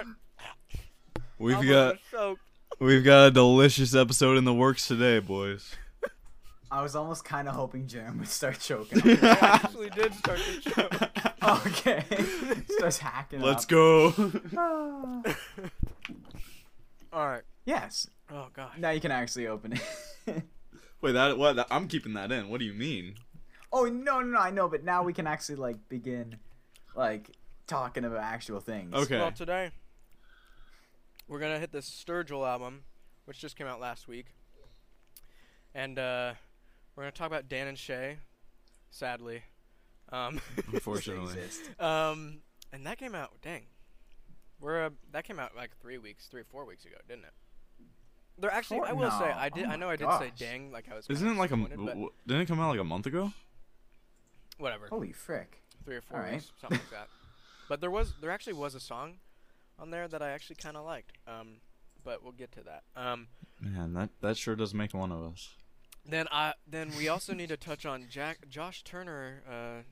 I We've almost got was we've got a delicious episode in the works today, boys. I was almost kind of hoping Jerem would start choking. I actually did start to choke. okay. Starts hacking Let's up. go. All right. Yes. Oh gosh. Now you can actually open it. Wait, that what? That, I'm keeping that in. What do you mean? oh no, no, no, I know, but now we can actually like begin, like talking about actual things. Okay. Well, today we're gonna hit the Sturgill album, which just came out last week, and uh, we're gonna talk about Dan and Shay. Sadly, um, Unfortunately. Um, and that came out. Dang, we're uh, that came out like three weeks, three four weeks ago, didn't it? There actually, Four- I will say. I did. Oh I know I did say dang, like I was. Isn't it like a? disappointed, but w- Didn't it come out like a month ago? whatever? Holy frick. three or four Alright. weeks, something like that. But there was there actually was a song on there that I actually kind of liked. Um, but we'll get to that. Um, Man, that that sure does make one of us. then I then we also need to touch on Jack Josh Turner uh,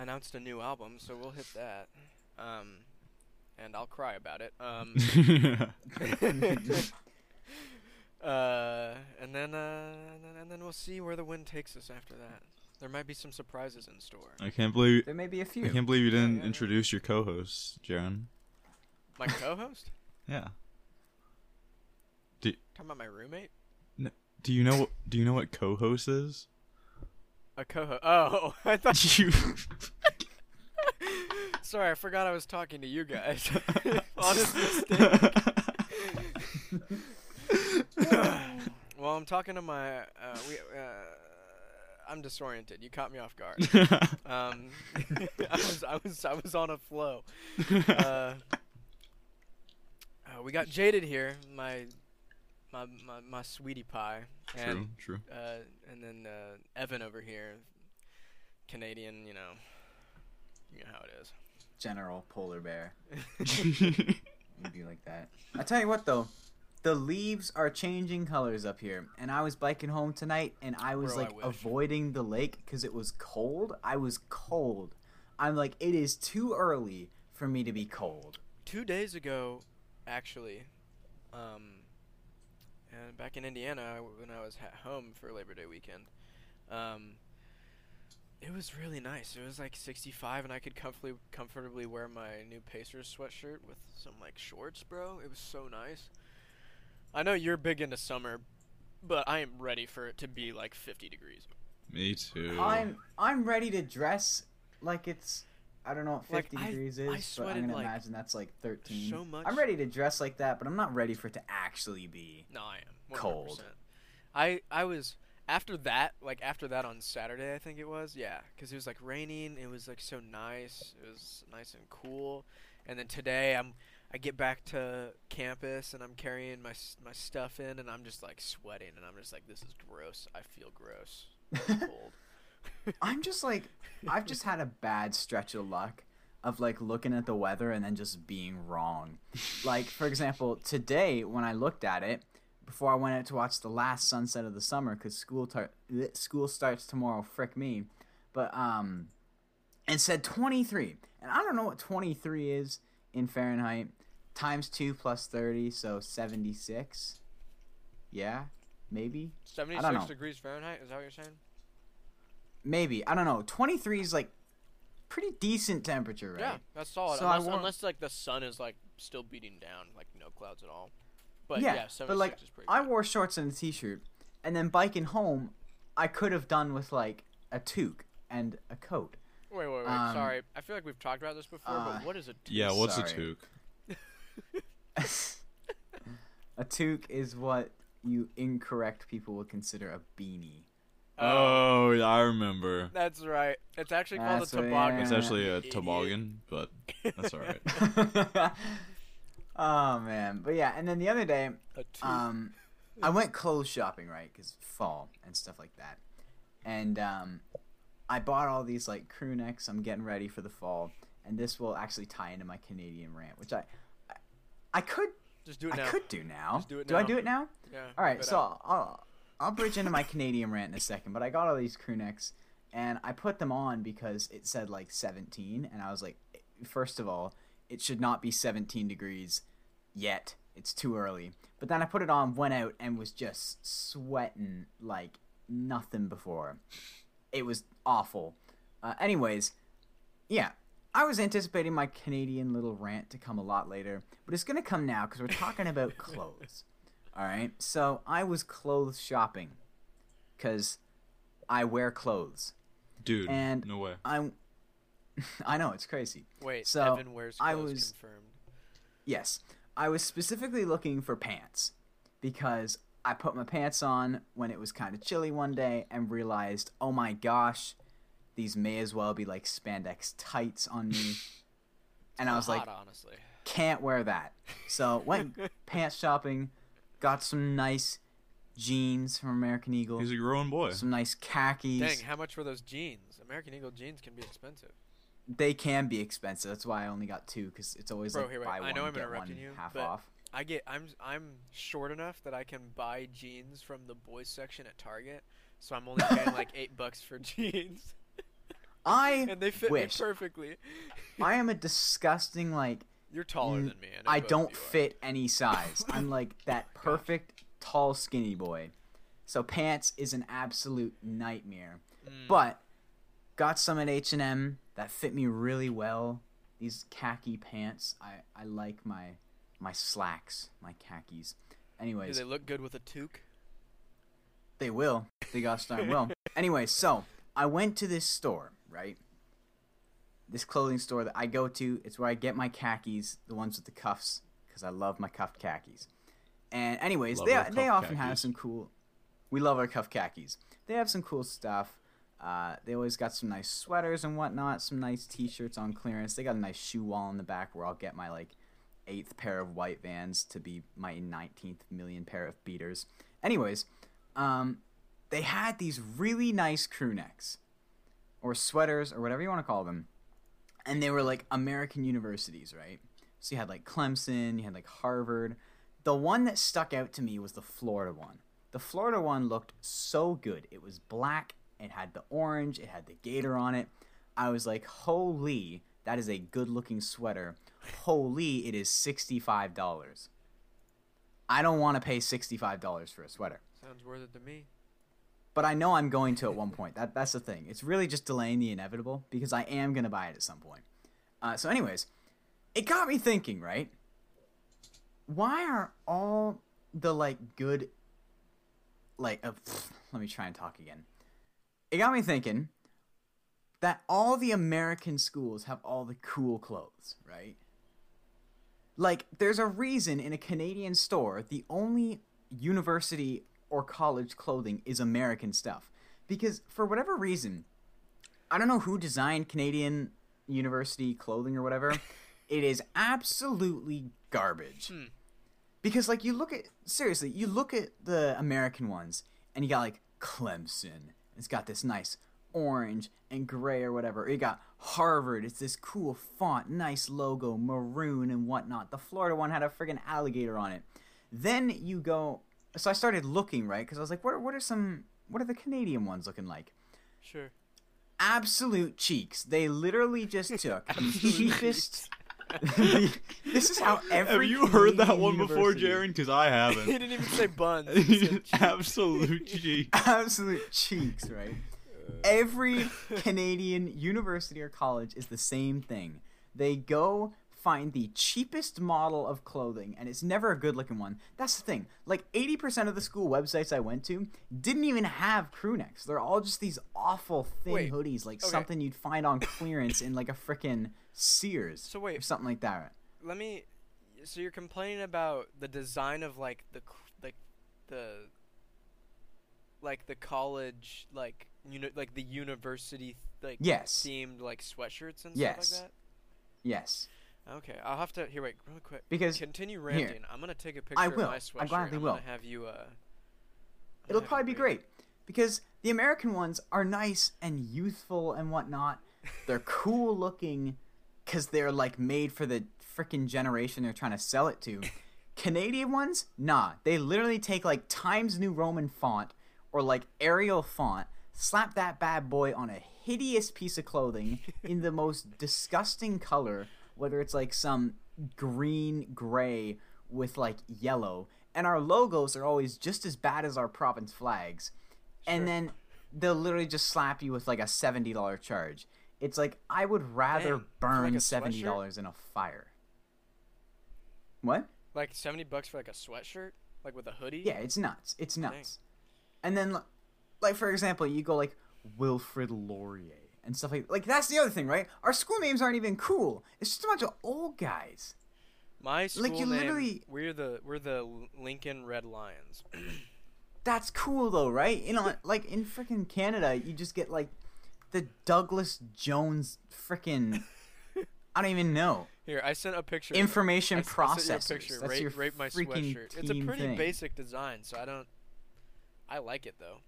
announced a new album, so we'll hit that. Um, and I'll cry about it. Um, uh, and then uh, and then, and then we'll see where the wind takes us after that. There might be some surprises in store. I can't believe There may be a I few. I can't believe you didn't yeah, yeah. introduce your co-host, Jaron. My co-host, Yeah. talking about my roommate. Do you know what? Do you know what co-host is? A co-host. Oh, I thought You. Sorry, I forgot I was talking to you guys. Honest mistake. well, I'm talking to my. Uh, we. Uh, I'm disoriented. You caught me off guard. Um, I was. I was. I was on a flow. Uh, uh, we got Jayded here. My. My, my, my sweetie pie and true, true. uh, and then uh, Evan over here, Canadian, you know, you know how it is. General polar bear. You'd be like that. I tell you what though, the leaves are changing colors up here, and I was biking home tonight, and I was Bro, like wish. avoiding the lake because it was cold. I was cold. I'm like, it is too early for me to be cold. Two days ago, actually, um, and back in Indiana when I was at home for Labor Day weekend, um, it was really nice. It was like 65, and I could comfortably comfortably wear my new Pacers sweatshirt with some like shorts, bro. It was so nice. I know you're big into summer, but I am ready for it to be like 50 degrees. Me too. I'm I'm ready to dress like it's I don't know what Like, 50 I- degrees I is, but I'm gonna like, imagine that's like 13. so much. I'm ready to dress like that, but I'm not ready for it to actually be. No, I am. 100%. Cold. I I was after that, like after that on Saturday, I think it was. Yeah, because it was like raining. It was like so nice. It was nice and cool. And then today, I'm I get back to campus and I'm carrying my my stuff in, and I'm just like sweating, and I'm just like, this is gross. I feel gross. Cold. I'm just like I've just had a bad stretch of luck of like looking at the weather and then just being wrong. Like for example, today when I looked at it before I went out to watch the last sunset of the summer cuz school tar- school starts tomorrow, frick me. But um it said 23. And I don't know what 23 is in Fahrenheit times 2 plus 30, so 76. Yeah, maybe. 76 know. degrees Fahrenheit. Is that what you're saying? Maybe. I don't know. 23 is like pretty decent temperature, right? Yeah, that's solid. So unless, wore- unless like the sun is like still beating down, like no clouds at all. But yeah, yeah, 76 but like is pretty. I wore shorts and a t-shirt, and then biking home, I could have done with like a toque and a coat. Wait, wait, wait. Um, Sorry. I feel like we've talked about this before, uh, but what is a toque? yeah, what's Sorry. a toque? a toque is what you incorrect people would consider a beanie. Oh, yeah, I remember. That's right. It's actually That's called a what- toboggan. It's actually a toboggan, but that's all right. oh man, but yeah, and then the other day, um, I went clothes shopping, right? Because fall and stuff like that. And um, I bought all these like crew necks. I'm getting ready for the fall, and this will actually tie into my Canadian rant, which I, I, I could, Just do it I now. could do now. Just do it I now. do it now? Yeah. All right, whip it so out. I'll, I'll bridge into my Canadian rant in a second, but I got all these crew necks and I put them on because it said like 17, and I was like, first of all, it should not be 17 degrees yet. It's too early. But then I put it on, went out, and was just sweating like nothing before. It was awful. Uh, anyways, yeah, I was anticipating my Canadian little rant to come a lot later, but it's gonna come now because we're talking about clothes. All right, so I was clothes shopping because I wear clothes. Dude, And no way. I, I know it's crazy. Wait, So, Evan wears I was- confirmed. Yes, I was specifically looking for pants because I put my pants on when it was kind of chilly one day and realized, oh my gosh, these may as well be like spandex tights on me. and I was like, honestly. can't wear that. So went pants shopping, got some nice jeans from American Eagle, He's a growing boy. some nice khakis. Dang, how much were those jeans? American Eagle jeans can be expensive. They can be expensive. That's why I only got two because it's always Bro, like here, wait, buy I one know I'm get interrupting one you, half but- off. I get I'm I'm short enough that I can buy jeans from the boys section at Target, so I'm only paying like eight bucks for jeans, I and they fit wish. me perfectly. I am a disgusting like You're taller Mm, than me. I, I don't you are. fit any size. I'm like that perfect tall skinny boy. So pants is an absolute nightmare. Mm, But got some at H&M that fit me really well. These khaki pants. I I like my my slacks, my khakis. Anyways, do they look good with a toque? they will. They gosh darn will. Anyway, so I went to this store, right? This clothing store that I go to. It's where I get my khakis, the ones with the cuffs, because I love my cuffed khakis. And anyways, Love they they often have some cool. We love our cuffed khakis. They have some cool stuff. Uh, they always got some nice sweaters and whatnot. Some nice T-shirts on clearance. They got a nice shoe wall in the back where I'll get my like eighth pair of white Vans to be my 19th million pair of beaters. Anyways, um, they had these really nice crew necks or sweaters or whatever you want to call them and they were like american universities right? So you had like clemson you had like harvard. The one that stuck out to me was the florida one. The florida one looked so good. It was black it had the orange it had the gator on it. I was like holy that is a good looking sweater. Holy it is $65 i don't want to pay $65 for a sweater. Sounds worth it to me. But I know I'm going to at one point. That that's the thing. It's really just delaying the inevitable because I am gonna buy it at some point. Uh, so, anyways, it got me thinking. Right? Why are all the like good, like, uh, let me try and talk again. It got me thinking that all the American schools have all the cool clothes, right? Like, there's a reason in a Canadian store the only university or college clothing is American stuff. Because for whatever reason, I don't know who designed Canadian university clothing or whatever. it is absolutely garbage. Hmm. Because like you look at seriously, you look at the American ones and you got like Clemson. It's got this nice orange and gray or whatever. Or you got Harvard. It's this cool font, nice logo, maroon and whatnot. The Florida one had a friggin' alligator on it. Then you go. So I started looking right because I was like, what? Are, what are some? What are the Canadian ones looking like? Sure. Absolute cheeks. They literally just took the cheapest. this is how every. Have you heard that Canadian one before, university- Jaron? Because I haven't. He didn't even say buns. He said cheeks. Absolute G. absolute cheeks, right? Uh. Every Canadian university or college is the same thing. They go find the cheapest model of clothing, and it's never a good looking one. That's the thing. Like 80% of the school websites I went to didn't even have crew necks. They're all just these awful thin Wait, hoodies, like okay. something you'd find on clearance in like a frickin' Sears So or wait, something like that. let me. So you're complaining about the design of like the like the like the college like you know like the university like Yes. themed like sweatshirts and Yes. stuff like that. Yes. Okay, I'll have to here. Wait, real quick. Because Continue here, ranting. I'm gonna take a picture I will. of my I sweatshirt. gladly I'm will. have you. Uh, It'll probably be great because the American ones are nice and youthful and whatnot. They're cool looking because they're like made for the freaking generation they're trying to sell it to. Canadian ones, nah, they literally take like Times New Roman font or like Arial font, slap that bad boy on a hideous piece of clothing in the most disgusting color, whether it's like some green gray with like yellow, and our logos are always just as bad as our province flags, Sure. and then they'll literally just slap you with like a seventy dollar charge. It's like I would rather burn like, seventy dollars in a fire. What? Like seventy bucks for like a sweatshirt, like with a hoodie. Yeah, it's nuts. It's nuts. And then, like for example, you go like Wilfrid Laurier and stuff like like that's the other thing, right? Our school names aren't even cool. It's just a bunch of old guys. My school Like, you name. literally- We're the we're the Lincoln Red Lions. That's cool though, right? You know, like in freaking Canada, you just get like the Douglas Jones freaking I don't even know Here, I sent a picture. information I s- I sent you a processors. picture. That's rate, your rate my freaking sweatshirt. It's a pretty thing. basic design, so I don't. I like it though.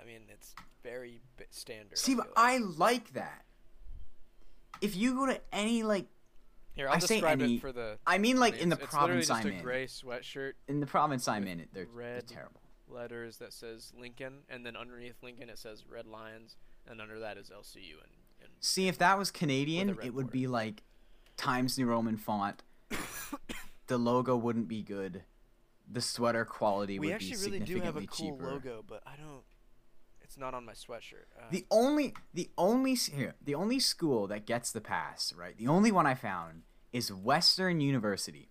I mean, it's very b- standard. See, I but like. I like that. If you go to any like, Here, I'll I describe any- it for the. I mean, like audience. in the it's province I'm in, gray sweatshirt, in the province I'm in, it they're, they're red terrible. letters that says Lincoln, and then underneath Lincoln it says Red Lions, and under that is LCU and. and See, if that was Canadian, it would border. be like Times New Roman font. the logo wouldn't be good. The sweater quality we would actually be really do have a cool cheaper. logo, but I don't. It's not on my sweatshirt. Uh, The only, the only here, the only school that gets the pass, right? The only one I found is Western University.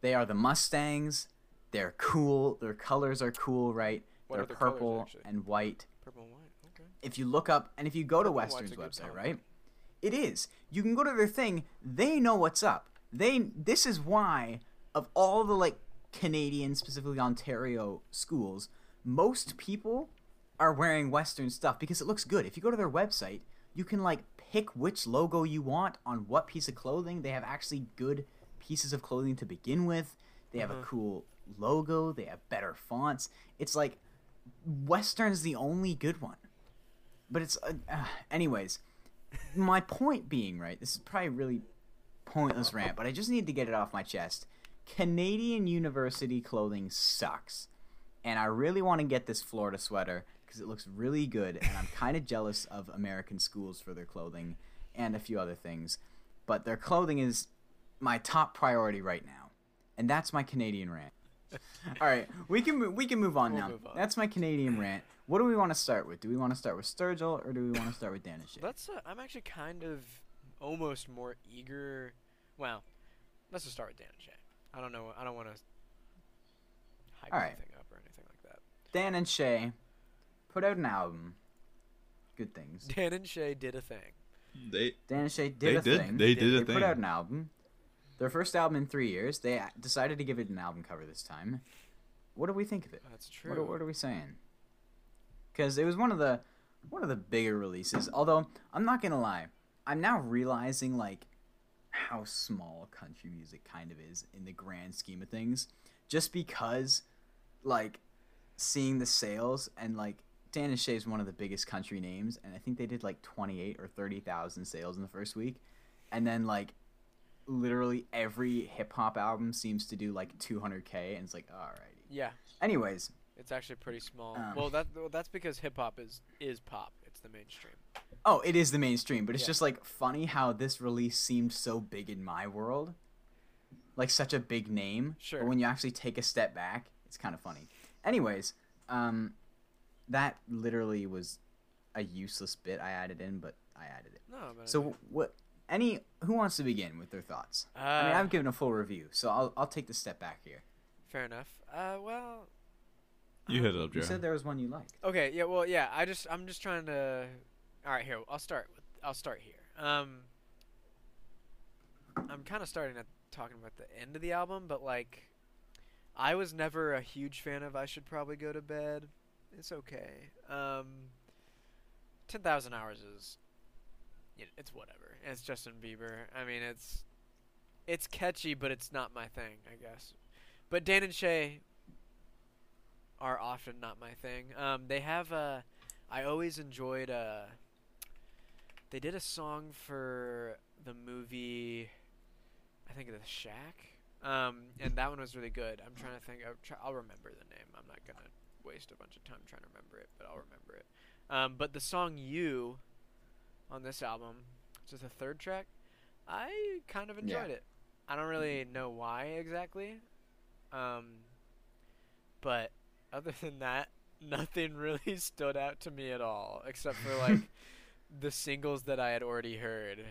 They are the Mustangs. They're cool. Their colors are cool, right? They're are their colours, purple and white. purple and white. Okay. if you look up and if you go to Purple white's Western's website, right? It is. You can go to their thing. They know what's up. They this is why of all the like Canadian, specifically Ontario schools, most people are wearing Western stuff because it looks good. If you go to their website, you can like pick which logo you want on what piece of clothing. They have actually good pieces of clothing to begin with. They have a Uh-huh. cool logo. They have better fonts. It's like Western's the only good one. But it's uh, uh, anyways. My point being, right? This is probably a really pointless rant, but I just need to get it off my chest. Canadian university clothing sucks, and I really want to get this Florida sweater because it looks really good, and I'm kind of jealous of American schools for their clothing and a few other things. But their clothing is my top priority right now, and that's my Canadian rant. All right, we can mo- we can move on We'll now. move on. That's my Canadian rant. What do we want to start with? Do we want to start with Sturgill or do we want to start with Dan and Shay? Let's. Uh, I'm actually kind of almost more eager. Well, let's just start with Dan and Shay. I don't know. I don't want to hype All right. anything up or anything like that. Dan and Shay put out an album. Good things. Dan and Shay did a thing. They Dan and Shay did They a did- thing. they did a They thing. put out an album. Their first album in three years. They decided to give it an album cover this time. What do we think of it? That's true. What what are we saying? Because it was one of the one of the bigger releases. Although I'm not gonna lie, I'm now realizing like how small country music kind of is in the grand scheme of things. Just because, like, seeing the sales and like Dan and Shay is one of the biggest country names, and I think they did like 28 or 30 thousand sales in the first week, and then like literally every hip hop album seems to do like 200k, and it's like alrighty. yeah, Anyways, it's actually pretty small. Um, well, that well, that's because hip hop is is pop. It's the mainstream. Oh, it is the mainstream, but it's Yeah. just like funny how this release seemed so big in my world. Like such a big name. Sure. But when you actually take a step back, it's kind of funny. Anyways, um that literally was a useless bit I added in, but I added it. No, but So what any who wants to begin with their thoughts? I mean, Uh, I've given a full review, so I'll I'll take the step back here. fair enough. Uh, well, you hit it up, You said there was one you liked. Okay, yeah, well, yeah. I just, I'm just trying to. All right, here. I'll start with. I'll start here. Um, I'm kind of starting at talking about the end of the album, but like, I was never a huge fan of. I should probably go to bed. It's okay. Um, ten thousand hours is. It's whatever. It's Justin Bieber. I mean, it's. It's catchy, but it's not my thing, I guess. But Dan and Shay are often not my thing. Um, they have a. I always enjoyed uh They did a song for the movie. I think the Shack. Um, and that one was really good. I'm trying to think. I'll, try, I'll remember the name. I'm not gonna waste a bunch of time trying to remember it, but I'll remember it. Um, but the song "You" on this album, which is the third track, I kind of Yeah. enjoyed it. I don't really know why exactly. Um, but other than that, nothing really stood out to me at all, except for like the singles that I had already heard,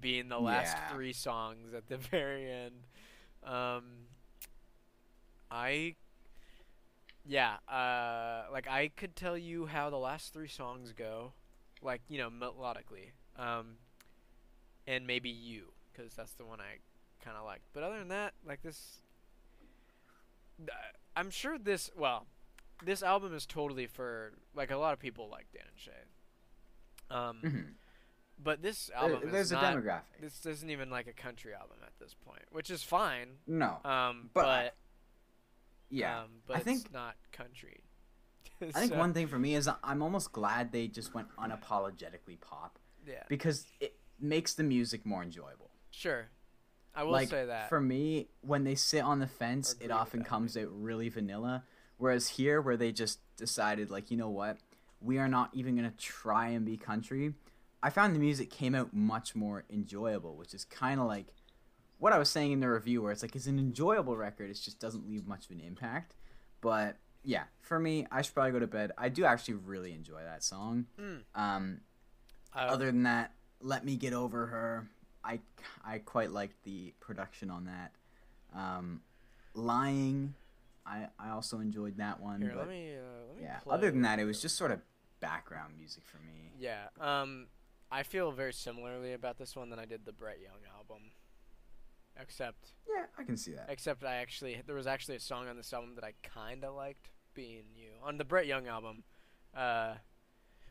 being the last Yeah. three songs at the very end. Um, I, yeah, uh, like I could tell you how the last three songs go, like you know melodically, um, and maybe you, because that's the one I kind of liked. But other than that, like this, uh, I'm sure this. Well, this album is totally for like a lot of people like Dan and Shay. Um, Mhm. but this album There- there's a not. demographic. This isn't even like a country album at this point, which is fine. no, Um, But- but, yeah. um, but I it's think- not country. I think one thing for me is I'm almost glad they just went unapologetically pop Yeah, because it makes the music more enjoyable. sure. I will like say that. for me, when they sit on the fence, it often comes out really vanilla. Whereas here, where they just decided, like, you know what, we are not even gonna try and be country. I found the music came out much more enjoyable, which is kind of like what I was saying in the review, where it's like it's an enjoyable record. It just doesn't leave much of an impact. But yeah, for me, I should probably go to bed. I do actually really enjoy that song. Mm. Um, other than that, let me get over her. I I quite liked the production on that. Um, lying, I I also enjoyed that one. here, but let me. Uh, let me yeah, play other than that, it was just sort of background music for me. Yeah. Um, I feel very similarly about this one than I did the Brett Young album. Except, Yeah, I can see that. except I actually there was actually a song on this album that I kind of liked, being you on the Brett Young album. Uh,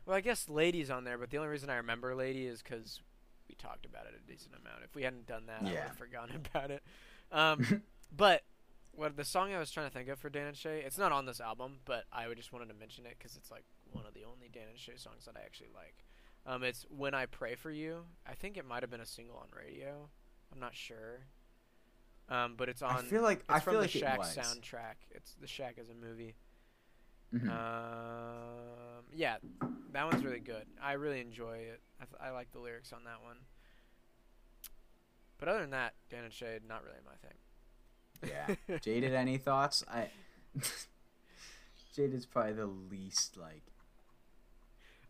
well, I guess Lady's on there, but the only reason I remember Lady is because we talked about it a decent amount. If we hadn't done that, I would have forgotten about it. Um, but what the song I was trying to think of for Dan and Shay, it's not on this album, but I would just wanted to mention it because it's like one of the only Dan and Shay songs that I actually like. Um, it's "When I Pray for You." I think it might have been a single on radio. I'm not sure. Um, but it's on. I feel like it's I from feel the like it Shack was. soundtrack. It's the Shack is a movie. Mhm. Um, yeah, that one's really good. I really enjoy it. I, th- I like the lyrics on that one. But other than that, Dan and Shade, not really my thing. yeah, Jayded. Any thoughts? I Jayded's probably the least like.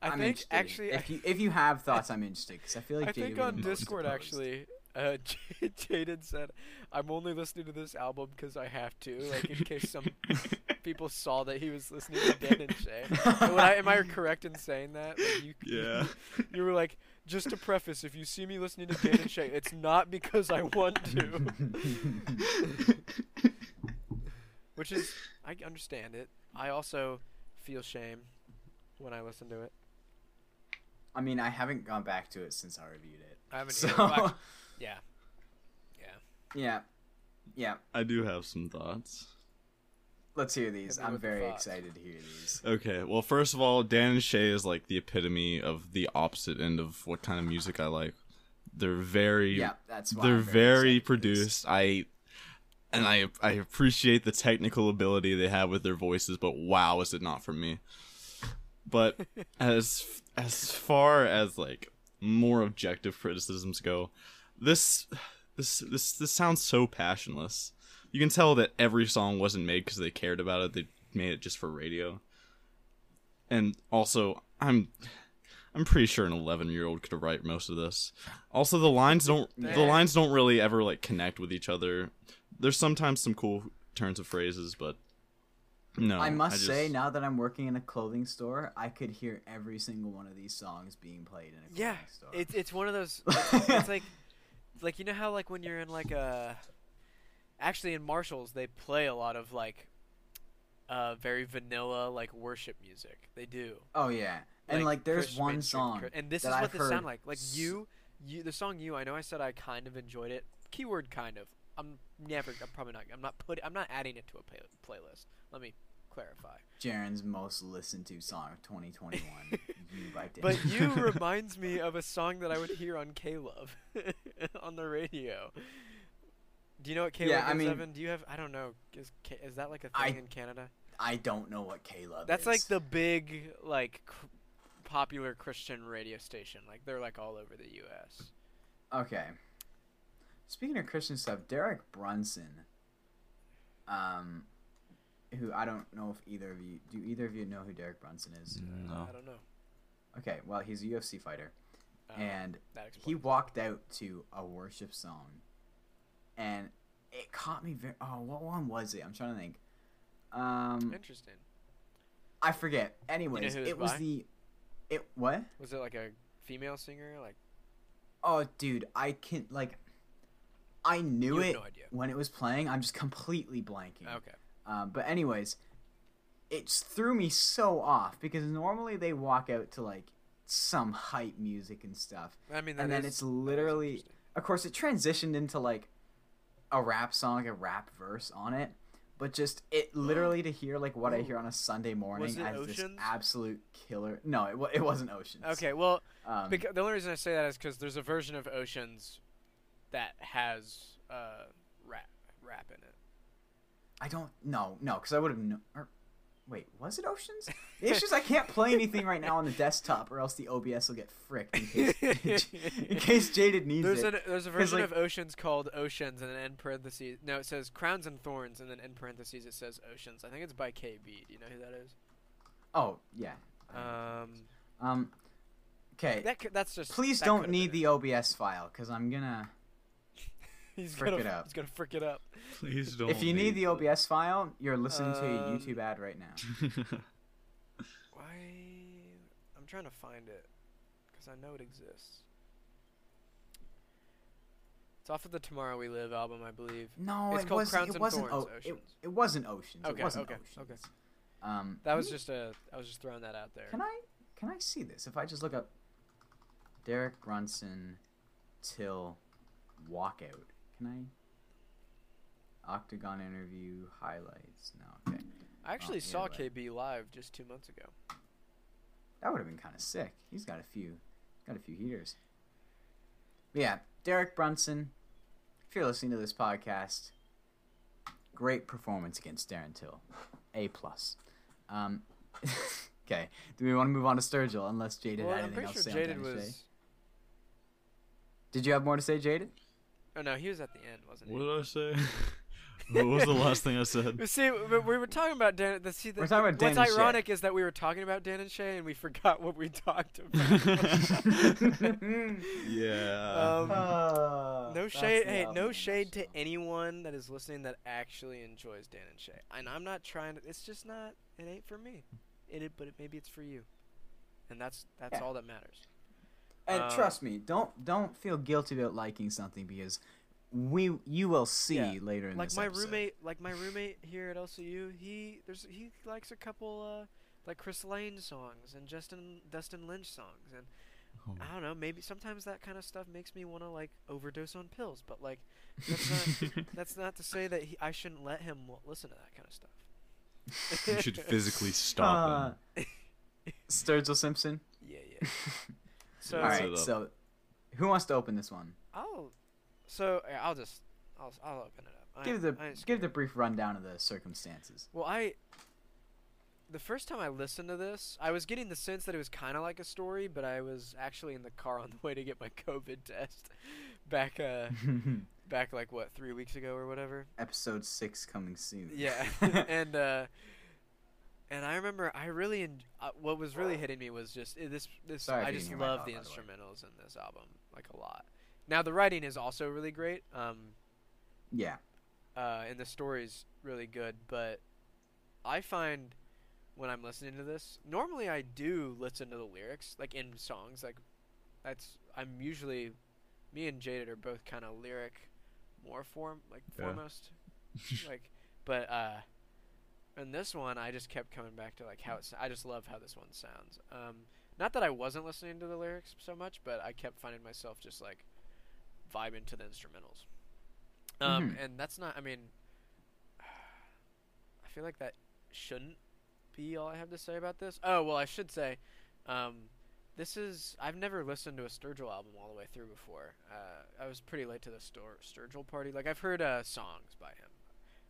I am think interested. actually, if you if you have thoughts, I'm interested because I feel like I Jayded think on be the most Discord actually, uh, J- Jaden said, "I'm only listening to this album because I have to, like in case some people saw that he was listening to Dan and Shay." Would I, am I correct in saying that? Like you, Yeah. You were like, just to preface, if you see me listening to Dan and Shay, it's not because I want to. Which is, I understand it. I also feel shame when I listen to it. I mean, I haven't gone back to it since I reviewed it. I haven't. So, either. Well, act- yeah. Yeah. yeah, yeah. I do have some thoughts. Let's hear these. I'm with the very thoughts. excited to hear these. Okay, well, first of all, Dan and Shay is like the epitome of the opposite end of what kind of music I like. They're very, Yeah, that's why. they're I'm very excited for this. produced. I, and I, I appreciate the technical ability they have with their voices, but wow, is it not for me? But as as far as like more objective criticisms go, this this this this sounds so passionless. You can tell that every song wasn't made because they cared about it. They made it just for radio. And also, I'm I'm pretty sure an 11 year old could write most of this. Also, the lines don't the lines don't really ever like connect with each other. There's sometimes some cool turns of phrases, but no. I must just- say, now that I'm working in a clothing store, I could hear every single one of these songs being played in a clothing Yeah. store. It's it's one of those. It's, it's like, like you know how like when you're in like a, actually in Marshalls they play a lot of like, uh, very vanilla like worship music. They do. oh yeah, and like there's Chris- one song, and this is what I've this sound like. Like s- you, you, the song you. I know I said I kind of enjoyed it. Keyword kind of. I'm never. I'm probably not. I'm not put. I'm not adding it to a play, playlist. Let me clarify. Jaron's most listened to song of 2021. you by Dan. But you reminds me of a song that I would hear on K Love on the radio. Do you know what K Love Yeah, I mean- Evan? Do you have? I don't know. Is K, is that like a thing in Canada? I don't know what. That's is. That's like the big like cr- popular Christian radio station. Like they're like all over the U.S. Okay. Speaking of Christian stuff, Derek Brunson. Um, who I don't know if either of you do. Either of you know who Derek Brunson is? No. I don't know. Okay, well he's a UFC fighter, Um, and he walked out to a worship song, and it caught me very. Oh, what one was it? I'm trying to think. Um, Interesting. I forget. Anyways, who it was it was by? the. It what? Was it like a female singer? Like Oh, dude, I can like. I knew You have it no idea. when it was playing. I'm just completely blanking. okay. Um, but anyways, it threw me so off because normally they walk out to like some hype music and stuff. I mean, And then is- it's literally- Of course, it transitioned into like a rap song, a rap verse on it. But just it literally to hear like what I hear on a Sunday morning as this absolute killer. No, it, it wasn't Oceans. Okay, well, Um, Because, the only reason I say that is because there's a version of Oceans that has uh, rap rap in it. I don't no no because I would have known. Or, wait, was it Oceans? The issue is I can't play anything right now on the desktop, or else the OBS will get fricked in case in case Jayded needs There's it. an there's a version like- of Oceans called Oceans, and then in parentheses, no, it says Crowns and Thorns, and then in parentheses it says Oceans. I think it's by KB. Do you know who that is? oh yeah. Um, Um. Okay. that that's just. Please that don't need the OBS file because I'm gonna. It. He's frick gonna it up. he's gonna frick it up. Please don't. if you need the OBS file, you're listening to a Um, YouTube ad right now. Why? I'm trying to find it because I know it exists. It's off of the Tomorrow We Live album, I believe. No, It's it called wasn't. Crowns it and wasn't. Thorns, O- it, Oceans. it wasn't Oceans. Okay, it wasn't okay, Oceans. okay. Um. That was let just a. I was just throwing that out there. Can I can I see this? If I just look up Derek Brunson till walkout, can I? Octagon interview highlights. No, okay. I actually yeah, saw. KB live just two months ago. That would have been kind of sick. He's got a few, got a few heaters. But yeah, Derek Brunson. If you're listening to this podcast, great performance against Darren Till, A plus. Um, okay, do we want to move on to Sturgill? Unless Jaden well, had I'm anything else sure to say Jayded was. Did you have more to say, Jayded? Oh no, he was at the end, wasn't he? what did I say? what was the last thing I said? See, we, we were talking about Dan. The, see, the, We're talking about Dan what's and Shay. ironic is that we were talking about Dan and Shay, and we forgot what we talked about. yeah. Um, Uh, no shade. Hey, no shade to anyone that is listening that actually enjoys Dan and Shay. And I'm not trying to. It's just not. It ain't for me. It, it but it, maybe it's for you. And that's that's Yeah. all that matters. And Um, trust me, don't don't feel guilty about liking something because we you will see Yeah, later in like this my episode. roommate, like my roommate here at LCU, he there's he likes a couple uh like Chris Lane songs and Justin Dustin Lynch songs and Oh. I don't know, maybe sometimes that kind of stuff makes me want to like overdose on pills, but like that's not that's not to say that he, I shouldn't let him w- listen to that kind of stuff. you should physically stop Uh, Sturgill Simpson. Yeah, yeah. So All Let's right, it up. so who wants to open this one? I'll so yeah, I'll just I'll I'll open it up. I Give ain't- the I give the brief rundown of the circumstances. Well, I the first time I listened to this, I was getting the sense that it was kind of like a story, but I was actually in the car on the way to get my COVID test back uh back like what, 3 weeks ago or whatever. Episode six coming soon. Yeah. and uh and I remember I really en- uh, what was really hitting me was just uh, this this Sorry if I you just didn't hear my love dog, the by the way. instrumentals in this album like a lot. Now the writing is also really great. Um yeah. uh, and the story's really good. But I find when I'm listening to this, normally I do listen to the lyrics, like in songs. Like that's I'm usually me and Jayded are both kind of lyric more form like Yeah. foremost, like. But uh, in this one, I just kept coming back to like how it's. I just love how this one sounds. Um, not that I wasn't listening to the lyrics so much, but I kept finding myself just like vibing to the instrumentals. Um, Mhm. and that's not. I mean, I feel like that shouldn't be all I have to say about this. Oh well, I should say, um, this is. I've never listened to a Sturgill album all the way through before. Uh, I was pretty late to the Stur- Sturgill party. Like I've heard uh, songs by him,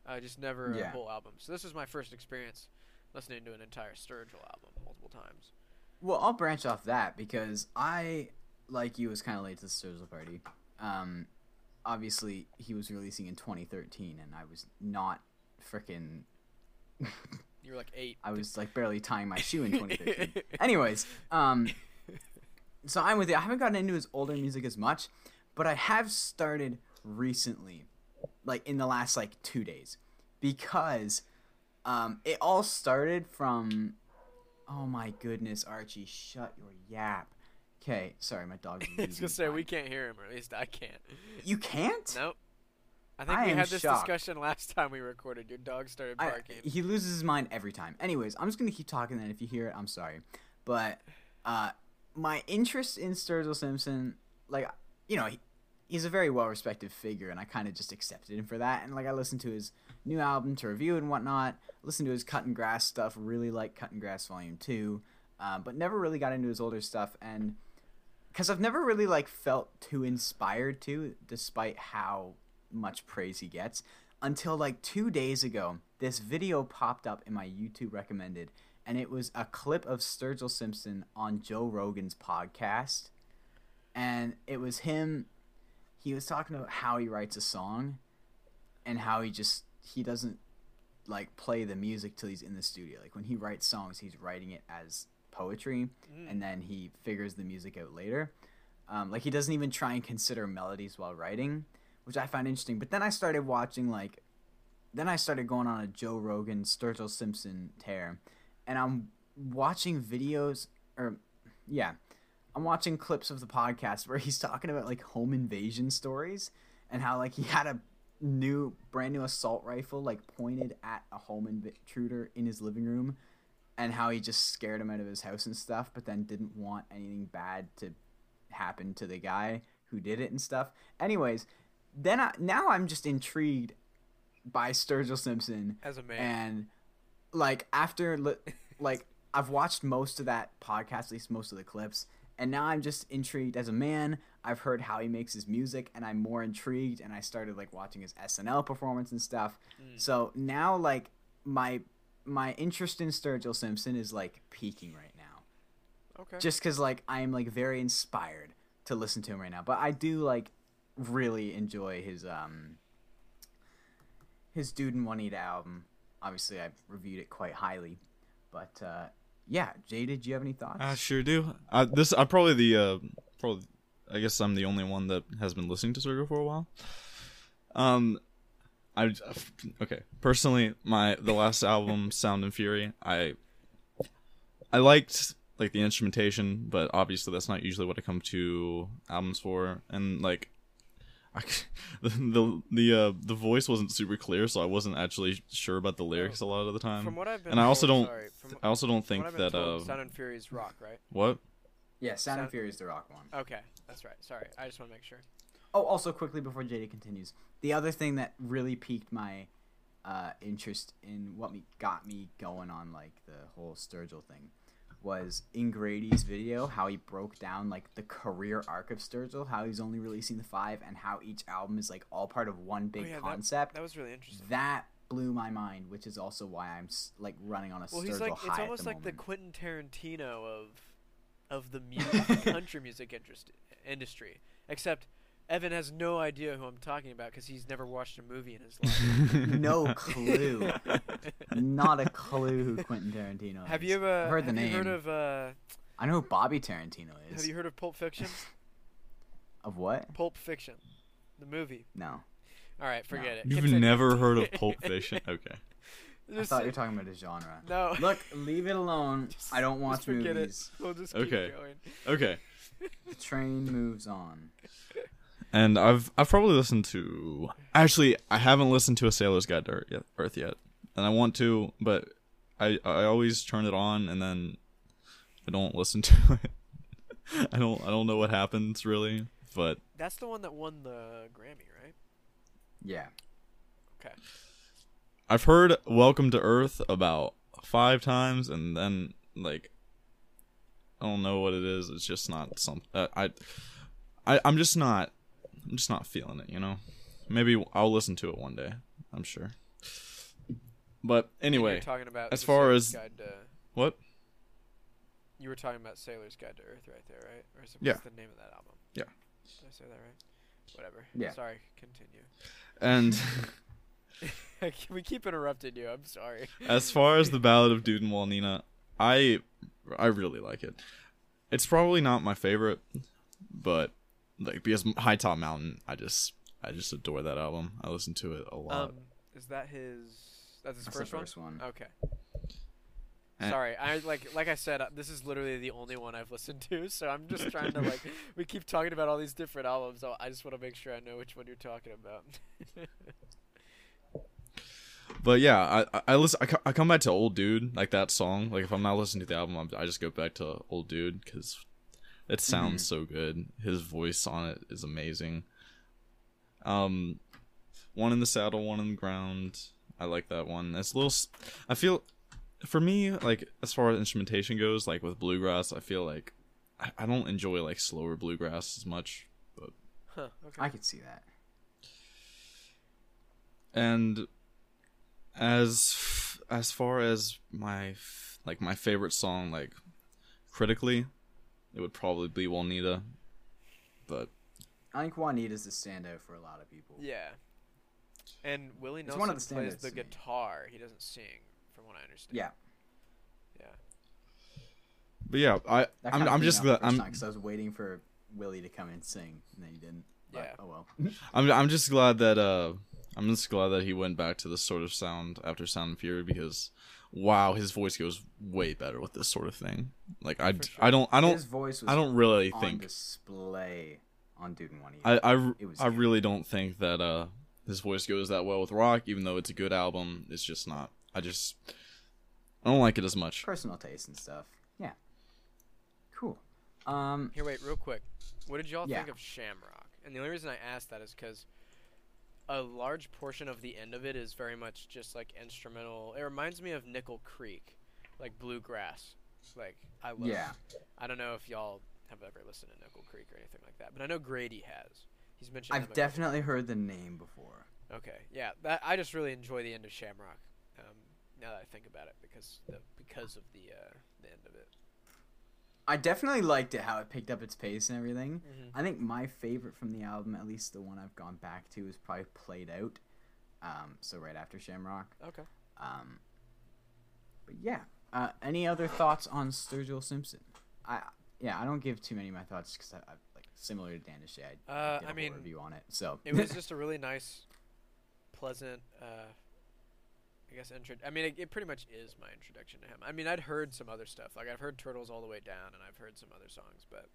uh, just never a whole album. So this is my first experience listening to an entire Sturgill album multiple times. Well, I'll branch off that because I, like you, was kind of late to the Sturgill party. Um, obviously, he was releasing in 2013, and I was not freaking You were like eight. I was like barely tying my shoe in 2013. Anyways, um, so I'm with you. I haven't gotten into his older music as much, but I have started recently, like in the last like two days, because um, it all started from. Oh my goodness, Archie, shut your yap. Okay, sorry, my dog. I was gonna say we can't hear him, or at least I can't. You can't. Nope. I think I we had this shocked. discussion last time we recorded. Your dog started I- barking. he loses his mind every time. Anyways, I'm just gonna keep talking. Then, if you hear it, I'm sorry. But uh, my interest in Sturgill Simpson, like you know, he, he's a very well respected figure, and I kind of just accepted him for that. And like, I listened to his new album to review and whatnot. Listened to his Cuttin' Grass stuff. Really like Cuttin' Grass Volume Two, uh, but never really got into his older stuff. And because I've never really like felt too inspired to, despite how much praise he gets until like two days ago, this video popped up in my YouTube recommended, and it was a clip of Sturgill Simpson on Joe Rogan's podcast. And it was him, he was talking about how he writes a song and how he just, he doesn't like play the music till he's in the studio. Like when he writes songs, he's writing it as poetry Mm. and then he figures the music out later. Um, like he doesn't even try and consider melodies while writing, which I find interesting. But then I started watching like, then I started going on a Joe Rogan, Sturgill Simpson tear, and I'm watching videos or yeah, I'm watching clips of the podcast where he's talking about like home invasion stories and how like he had a new brand new assault rifle like pointed at a home intruder in his living room and how he just scared him out of his house and stuff but then didn't want anything bad to happen to the guy who did it and stuff anyways then I, now i'm just intrigued by sturgill simpson As a man. and like after li- like I've watched most of that podcast, at least most of the clips, and now I'm just intrigued as a man. I've heard how he makes his music, and I'm more intrigued. And I started like watching his SNL performance and stuff. Mm. So now like my my interest in Sturgill Simpson is like peaking right now, okay. just because like I am like very inspired to listen to him right now. But I do like really enjoy his um his Dood and Juanita album. Obviously, I've reviewed it quite highly. But uh, yeah, Jay, did you have any thoughts? I sure do. I, this I'm probably the uh, probably I guess I'm the only one that has been listening to Sturgill for a while. Um, I okay. Personally, my the last album, Sound and Fury, I I liked like the instrumentation, but obviously that's not usually what I come to albums for. And like, I, the the the uh, the voice wasn't super clear, so I wasn't actually sure about the lyrics a lot of the time. from what I've been and I also told- don't- sorry, from, I also don't think what I've been that told, uh Sound and Fury is rock, right? what yeah, Sound and Fury is the rock one. Okay, that's right. Sorry, I just want to make sure. Oh, also quickly before JD continues, the other thing that really piqued my uh, interest in what me got me going on like the whole Sturgill thing was in Grady's video how he broke down like the career arc of Sturgill, how he's only releasing the five, and how each album is like all part of one big oh, yeah, concept. That, was really interesting. That blew my mind, which is also why I'm like running on a well, Sturgill he's like high it's almost the like the. Quentin Tarantino of of the music, country music interest, industry. Except Evan has no idea who I'm talking about because he's never watched a movie in his life. no clue, not a clue who Quentin Tarantino is. have you ever I've heard the have name? you heard of uh, I know who Bobby Tarantino is. Have you heard of Pulp Fiction? Of what? Pulp Fiction, the movie. No. All right, forget it. You've Continue. never heard of Pulp Fiction? Okay. I thought you were talking about a genre. No. Look, leave it alone. Just- I don't watch just forget movies. it. We'll just keep Okay. going. Okay. The train moves on. And I've I've probably listened to actually I haven't listened to a Sailor's Guide to Earth yet, Earth yet, and I want to, but I I always turn it on and then I don't listen to it. I don't I don't know what happens really, but That's the one that won the Grammy, right? Yeah. Okay. I've heard Welcome to Earth about five times, and then like I don't know what it is. It's just not something Uh, I, I I'm just not. I'm just not feeling it. You know. Maybe I'll listen to it one day. I'm sure. But anyway, you're talking about as far Sailor's as- Guide to, what? you were talking about Sailor's Guide to Earth right there, right? Or is it, Yeah. what's the name of that album? Yeah. Did I say that right? Whatever. Yeah. Sorry. Continue. And we keep interrupting you. I'm sorry. as far as the Ballad of Dood and Juanita, I I really like it. It's probably not my favorite, but like because High Top Mountain, I just I just adore that album. I listen to it a lot. Um, is that his? That's his That's first, the first one. one. Okay. Eh. Sorry, I like like I said, uh, this is literally the only one I've listened to, so I'm just trying to like. We keep talking about all these different albums, so I just want to make sure I know which one you're talking about. But yeah, I I, I listen. I, I come back to Old Dood, like that song. Like if I'm not listening to the album, I'm, I just go back to Old Dood because it sounds so good. His voice on it is amazing. Um, one in the saddle, one in the ground. I like that one. It's a little. I feel, for me, like as far as instrumentation goes, like with bluegrass, I feel like I, I don't enjoy like slower bluegrass as much. But huh, okay. I could see that. and as as far as my like my favorite song like critically it would probably be Juanita but I think Juanita's the standout for a lot of people. Yeah. And Willie It's Nelson one of the plays standouts the to me. guitar. He doesn't sing, from what I understand. Yeah. Yeah. but yeah I I'm, I'm just glad the I'm time 'cause I was waiting for Willie to come and sing, and then he didn't. But, Yeah. Oh well. I'm I'm just glad that uh I'm just glad that he went back to this sort of sound after Sound and Fury because wow his voice goes way better with this sort of thing like I sure. I don't I don't His voice was I don't really on think display on Dood and Juanita. I I, I really don't think that uh his voice goes that well with rock even though it's a good album it's just not I just I don't like it as much Personal taste and stuff. Yeah. Cool. Um. Here, wait, real quick. What did y'all Yeah. think of Shamrock? And the only reason I asked that is because a large portion of the end of it is very much just like instrumental. It reminds me of Nickel Creek, like bluegrass. Like I love. Yeah. I don't know if y'all have ever listened to Nickel Creek or anything like that, but I know Grady has. He's mentioned. I've definitely heard the name before. Okay, yeah, that I just really enjoy the end of Shamrock. Um, now that I think about it, because the, because of the uh, the end of it. I definitely liked it how it picked up its pace and everything. Mhm. I think my favorite from the album, at least the one I've gone back to, is probably Played Out. Um, so right after Shamrock. Okay. Um, but yeah. Uh, any other thoughts on Sturgill Simpson? I yeah, I don't give too many of my thoughts because I, I like similar to Dan and Shay. I, Uh, did a I mean, review on it. So It was just a really nice, pleasant. Uh, I guess intro. I mean, it, it pretty much is my introduction to him. I mean, I'd heard some other stuff. Like I've heard Turtles all the way down, and I've heard some other songs, but.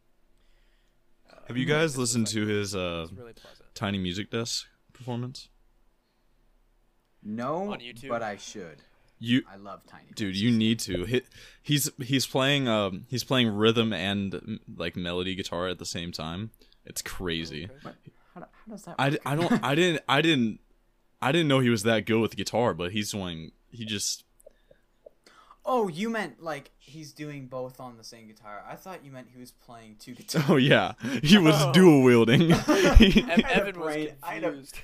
Uh, Have you guys was, listened like, to his uh really pleasant. Tiny Music Desk performance? no, On YouTube? but I should. You I love Tiny. dude, Desk. you need to. He, he's he's playing um he's playing rhythm and like melody guitar at the same time. It's crazy. Okay. How, how does that? I. I don't I didn't I didn't I didn't know he was that good with the guitar, but he's doing he just Oh, you meant like he's doing both on the same guitar. I thought you meant he was playing two guitars. oh yeah he was Oh. dual wielding. I had a Evan was brain- I had a- confused.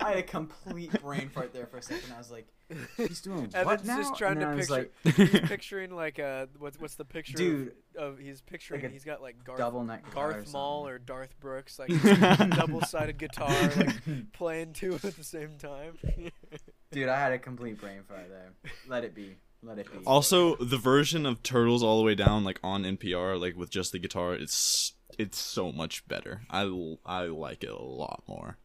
I had a complete brain fart there for a second. I was like, he's doing what Evan's now? just trying and to picture. like, he's picturing like uh, what's what's the picture? Dude, of, of he's picturing. a he's got like Garth double neck guitar or Garth Mall or Darth Brooks, like double-sided guitar, like playing two at the same time. Dude, I had a complete brain fart there. Let it be. Let it be. also, the version of Turtles all the way down like on NPR like with just the guitar, it's it's so much better. I I like it a lot more.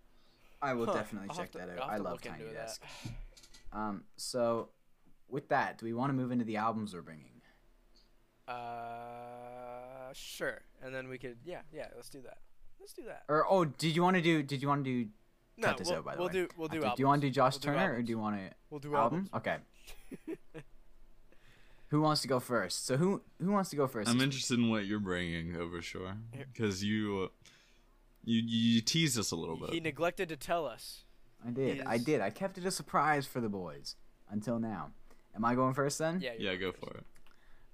I will Huh, definitely I'll check to- that out. I love look Tiny into Desk. that. Um, so with that, do we want to move into the albums we're bringing? Uh, sure. And then we could, yeah, yeah. Let's do that. Let's do that. Or oh, did you want to do? Did you want to do? No, cut this we'll, out, by the we'll way. do we'll do Okay, albums. do you want to do Josh We'll do Turner or do you want to We'll do album? albums. Okay. Who wants to go first? So who who wants to go first? I'm interested in what you're bringing over sure because you uh, you you teased us a little bit. He neglected to tell us. I did. I did. I kept it a surprise for the boys until now. Am I going first then? Yeah. yeah, go first. for it.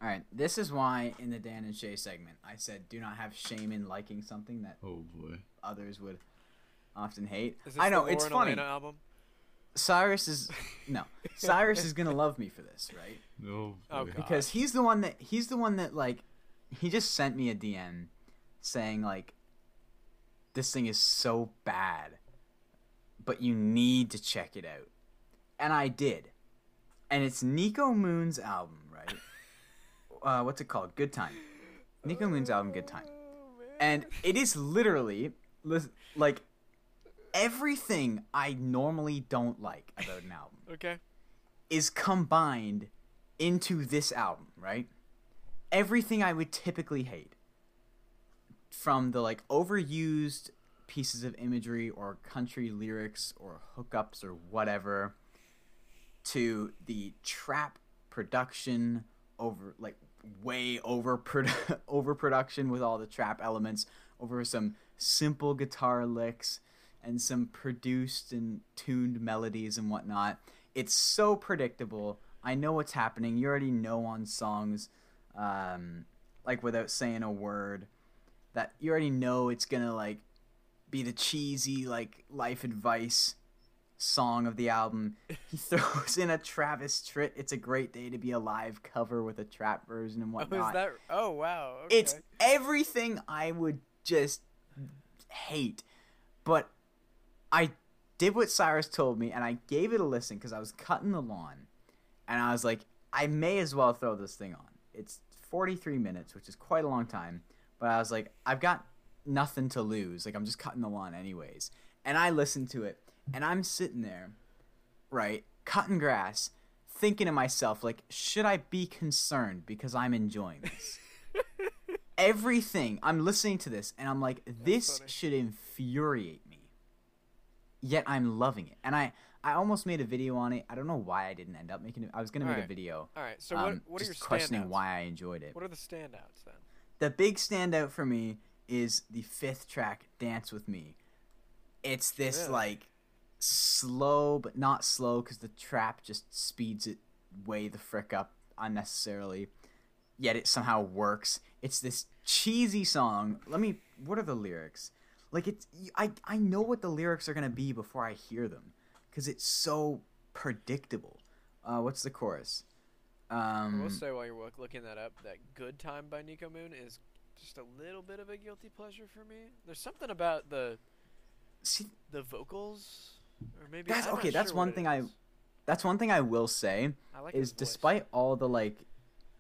All right. This is why in the Dan and Shay segment I said do not have shame in liking something that Oh boy. others would often hate. Is this I know the it's funny. Elena album? Cyrus is no. Cyrus is gonna love me for this, right? Oh, Oh, Because he's the one that he's the one that like he just sent me a DM saying like this thing is so bad, but you need to check it out. and I did. And it's Niko Moon's album, right? Uh, what's it called? Good Time. Niko Moon's album, Good Time. And it is literally like everything I normally don't like about an album okay. is combined into this album, right? Everything I would typically hate. From the like overused pieces of imagery or country lyrics or hookups or whatever to the trap production over like way over produ- overproduction with all the trap elements over some simple guitar licks and some produced and tuned melodies and whatnot. It's so predictable. I know what's happening. You already know on songs, um, like without saying a word, that you already know it's gonna like be the cheesy like life advice song of the album. He throws in a Travis Tritt "It's a Great Day to Be Alive" cover with a trap version and Oh, whatnot. is that? Oh, wow. Okay. It's everything I would just hate. But I did what Cyrus told me and I gave it a listen because I was cutting the lawn. And I was like, I may as well throw this thing on. It's 43 minutes, which is quite a long time. But I was like, I've got nothing to lose. Like, I'm just cutting the lawn anyways. And I listened to it. And I'm sitting there, right, cutting grass, thinking to myself, like, should I be concerned because I'm enjoying this? everything i'm listening to this and i'm like this should infuriate me yet i'm loving it and i i almost made a video on it i don't know why i didn't end up making it i was gonna make a video All right. So what? um, what are your just questioning standouts? why i enjoyed it What are the standouts then? the big standout for me is the fifth track dance with me it's this Really? like slow but not slow because the trap just speeds it way the frick up unnecessarily. Yet it somehow works. It's this cheesy song. Let me what are the lyrics? Like it's i i know what the lyrics are gonna be before i hear them because it's so predictable. Uh what's the chorus? I um will say while you're looking that up, that "Good Time" by Niko Moon is just a little bit of a guilty pleasure for me. There's something about the see the vocals, or maybe That's- I'm okay, that's sure one thing I- that's one thing i will say I like is despite all the like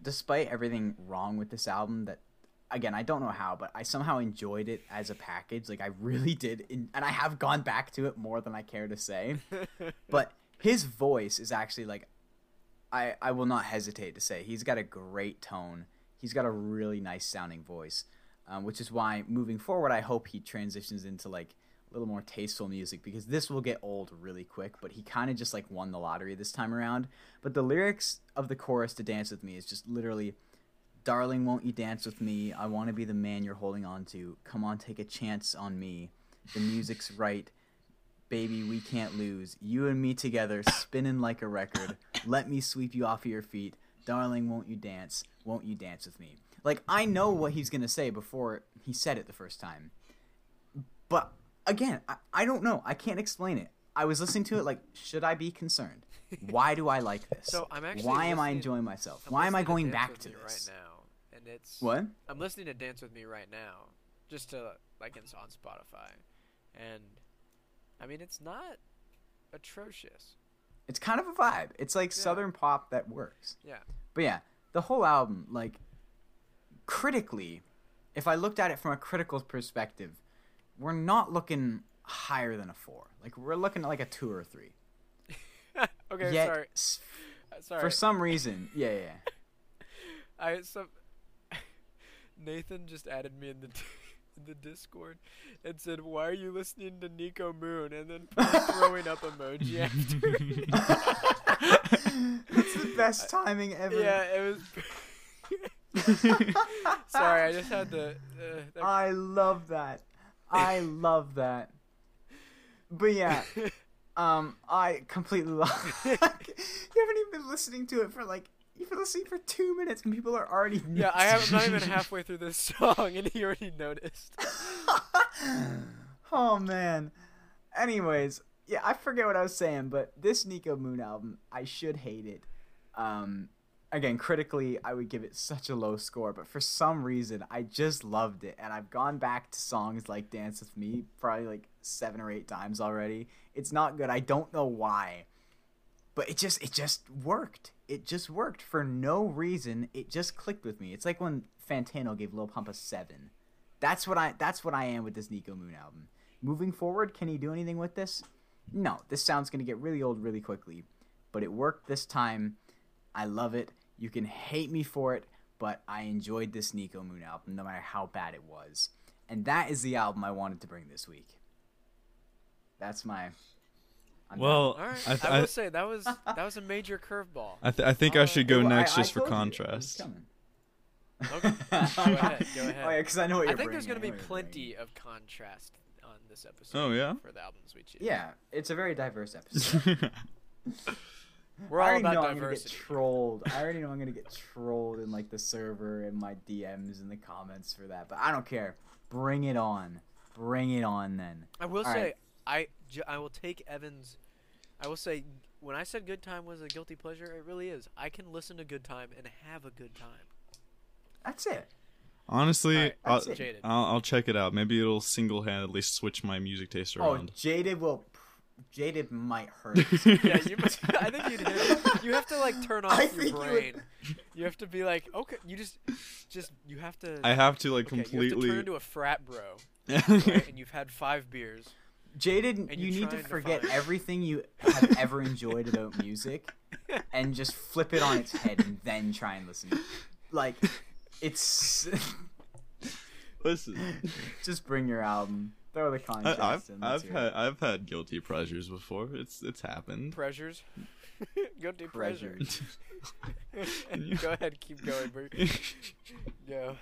despite everything wrong with this album that again i don't know how but i somehow enjoyed it as a package like i really did in, and i have gone back to it more than i care to say. But his voice is actually like i i will not hesitate to say he's got a great tone. He's got a really nice sounding voice um, which is why moving forward i hope he transitions into like little more tasteful music because this will get old really quick but he kind of just like won the lottery this time around. But the lyrics of the chorus to dance with me is just literally darling won't you dance with me? I want to be the man you're holding on to. Come on take a chance on me. The music's right. Baby we can't lose. You and me together spinning like a record. Let me sweep you off of your feet. Darling won't you dance? Won't you dance with me? Like i know what he's gonna say before he said it the first time. But again I, I don't know. I can't explain it. I was listening to it like should i be concerned? Why do i like this? So I'm actually why am i enjoying myself? I'm why am i going Dance back to this right now, and it's what? I'm listening to Dance with Me right now, just to like it's on Spotify, and I mean it's not atrocious. it's kind of a vibe. It's like Yeah. southern pop that works. Yeah. But yeah, the whole album, like critically, if I looked at it from a critical perspective, we're not looking higher than a four. Like we're looking at like a two or a three. okay, Yet, sorry. s- Uh, Sorry. for some reason, yeah, yeah. I some Nathan just added me in the in the Discord and said, "Why are you listening to Niko Moon?" and then throwing up emoji after. That's the best timing ever. yeah, it was. Sorry, I just had to. Uh, I love that. I love that. But yeah, um, I completely love. you haven't even been listening to it for like you've been listening for two minutes, and people are already. yeah, I have, not even halfway through this song, and he already noticed. oh man. Anyways, yeah, I forget what I was saying, but this Niko Moon album, I should hate it. Um, again, critically, I would give it such a low score, but for some reason, I just loved it, and I've gone back to songs like "Dance with Me" probably like seven or eight times already. It's not good. I don't know why. but it just it just worked. It just worked for no reason. It just clicked with me. It's like when Fantano gave Lil Pump a seven. That's what I that's what I am with this Niko Moon album. Moving forward, can he do anything with this? No, this sound's gonna get really old really quickly. But it worked this time. I love it. You can hate me for it, but I enjoyed this Niko Moon album no matter how bad it was. And that is the album I wanted to bring this week. That's my I'm. Well, All right. I, th- I, I, will say that was that was a major curveball. I, th- I think I should go oh, Well, next I just for told you it was contrast. Okay. Go ahead. Go ahead. Oh yeah, because I know what you're I think there's gonna be I know plenty of contrast on this episode. Oh, yeah? For the albums we choose. Yeah, it's a very diverse episode. We're all I all already about know I'm gonna get trolled. I already know I'm gonna get trolled in like the server and my DMs and the comments for that, but I don't care. Bring it on. Bring it on then. I will All say right. I j- I will take Evans. I will say when I said Good Time was a guilty pleasure, it really is. I can listen to Good Time and have a good time. That's it. Honestly, Alright, I'll, that's it. Jayded. I'll, I'll check it out. Maybe it'll single-handedly switch my music taste around. Oh, around. Jayded will. Jayded might hurt. yeah, you must, I think you'd hit it. You have to like turn off I your think you brain. You, have to be like, okay, you just, just you have to. I have to like okay, You have to completely. turn into a frat bro, right? and you've had five beers. Jayded, And you need to trying to forget find- everything you have ever enjoyed about music and just flip it on its head and then try and listen. Like, it's. Listen, just bring your album. Throw the I, contrast I've in. let's I've hear had I've had guilty pleasures before. It's it's happened. Pressures. Guilty pleasure. Pleasures. Go ahead, keep going, bro. Go.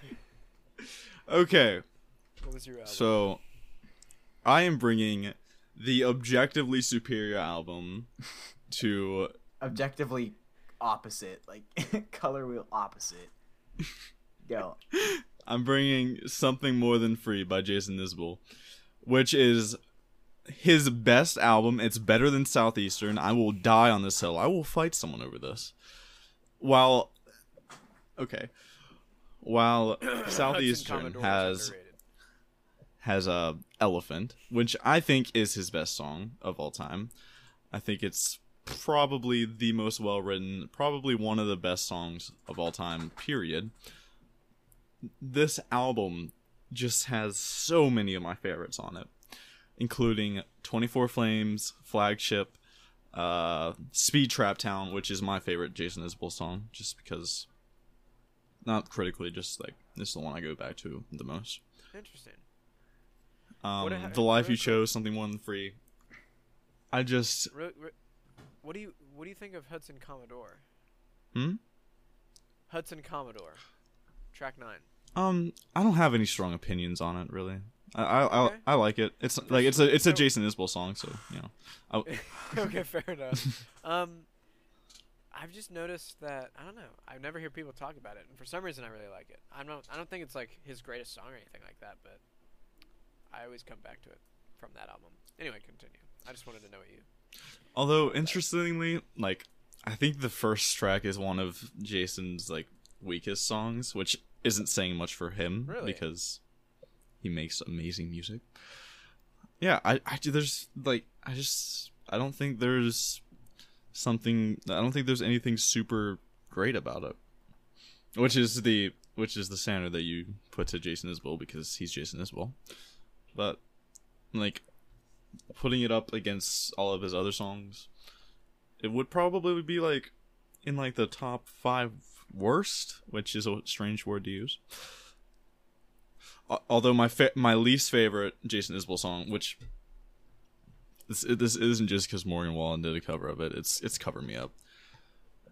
okay, What was your album? so I am bringing the objectively superior album to Objectively opposite. Like, color wheel opposite. Go. I'm bringing something more than free by Jason Isbell, which is his best album. It's better than Southeastern. I will die on this hill. I will fight someone over this. While okay, while Southeastern has has a elephant, which I think is his best song of all time. I think it's probably the most well written, probably one of the best songs of all time. Period. This album just has so many of my favorites on it, including 24 Frames, Flagship, uh, Speed Trap Town, which is my favorite Jason Isbell song, just because, not critically, just like this is the one I go back to the most. Interesting. Um, the life you chose, something more than free. I just Re- re- what do you what do you think of Hudson Commodore? Hmm? Hudson Commodore, track nine. Um I don't have any strong opinions on it really. I I, Okay. I, I like it. It's like it's a it's a Jason Isbell song, so you know. I, okay, fair enough. Um, I've just noticed that I don't know. I never hear people talk about it, and for some reason, I really like it. I'm not. I don't think it's like his greatest song or anything like that, but I always come back to it from that album. Anyway, continue. I just wanted to know what you. although interestingly, like I think the first track is one of Jason's like weakest songs, which isn't saying much for him Really? because he makes amazing music. Yeah, I, I there's like I just I don't think there's something I don't think there's anything super great about it. Which is the which is the standard that you put to Jason Isbell because he's Jason Isbell. But like putting it up against all of his other songs, it would probably be like in like the top five worst, which is a strange word to use. Although my fa- my least favorite Jason Isbell song, which this this isn't just because Morgan Wallen did a cover of it. It's it's "Cover Me Up."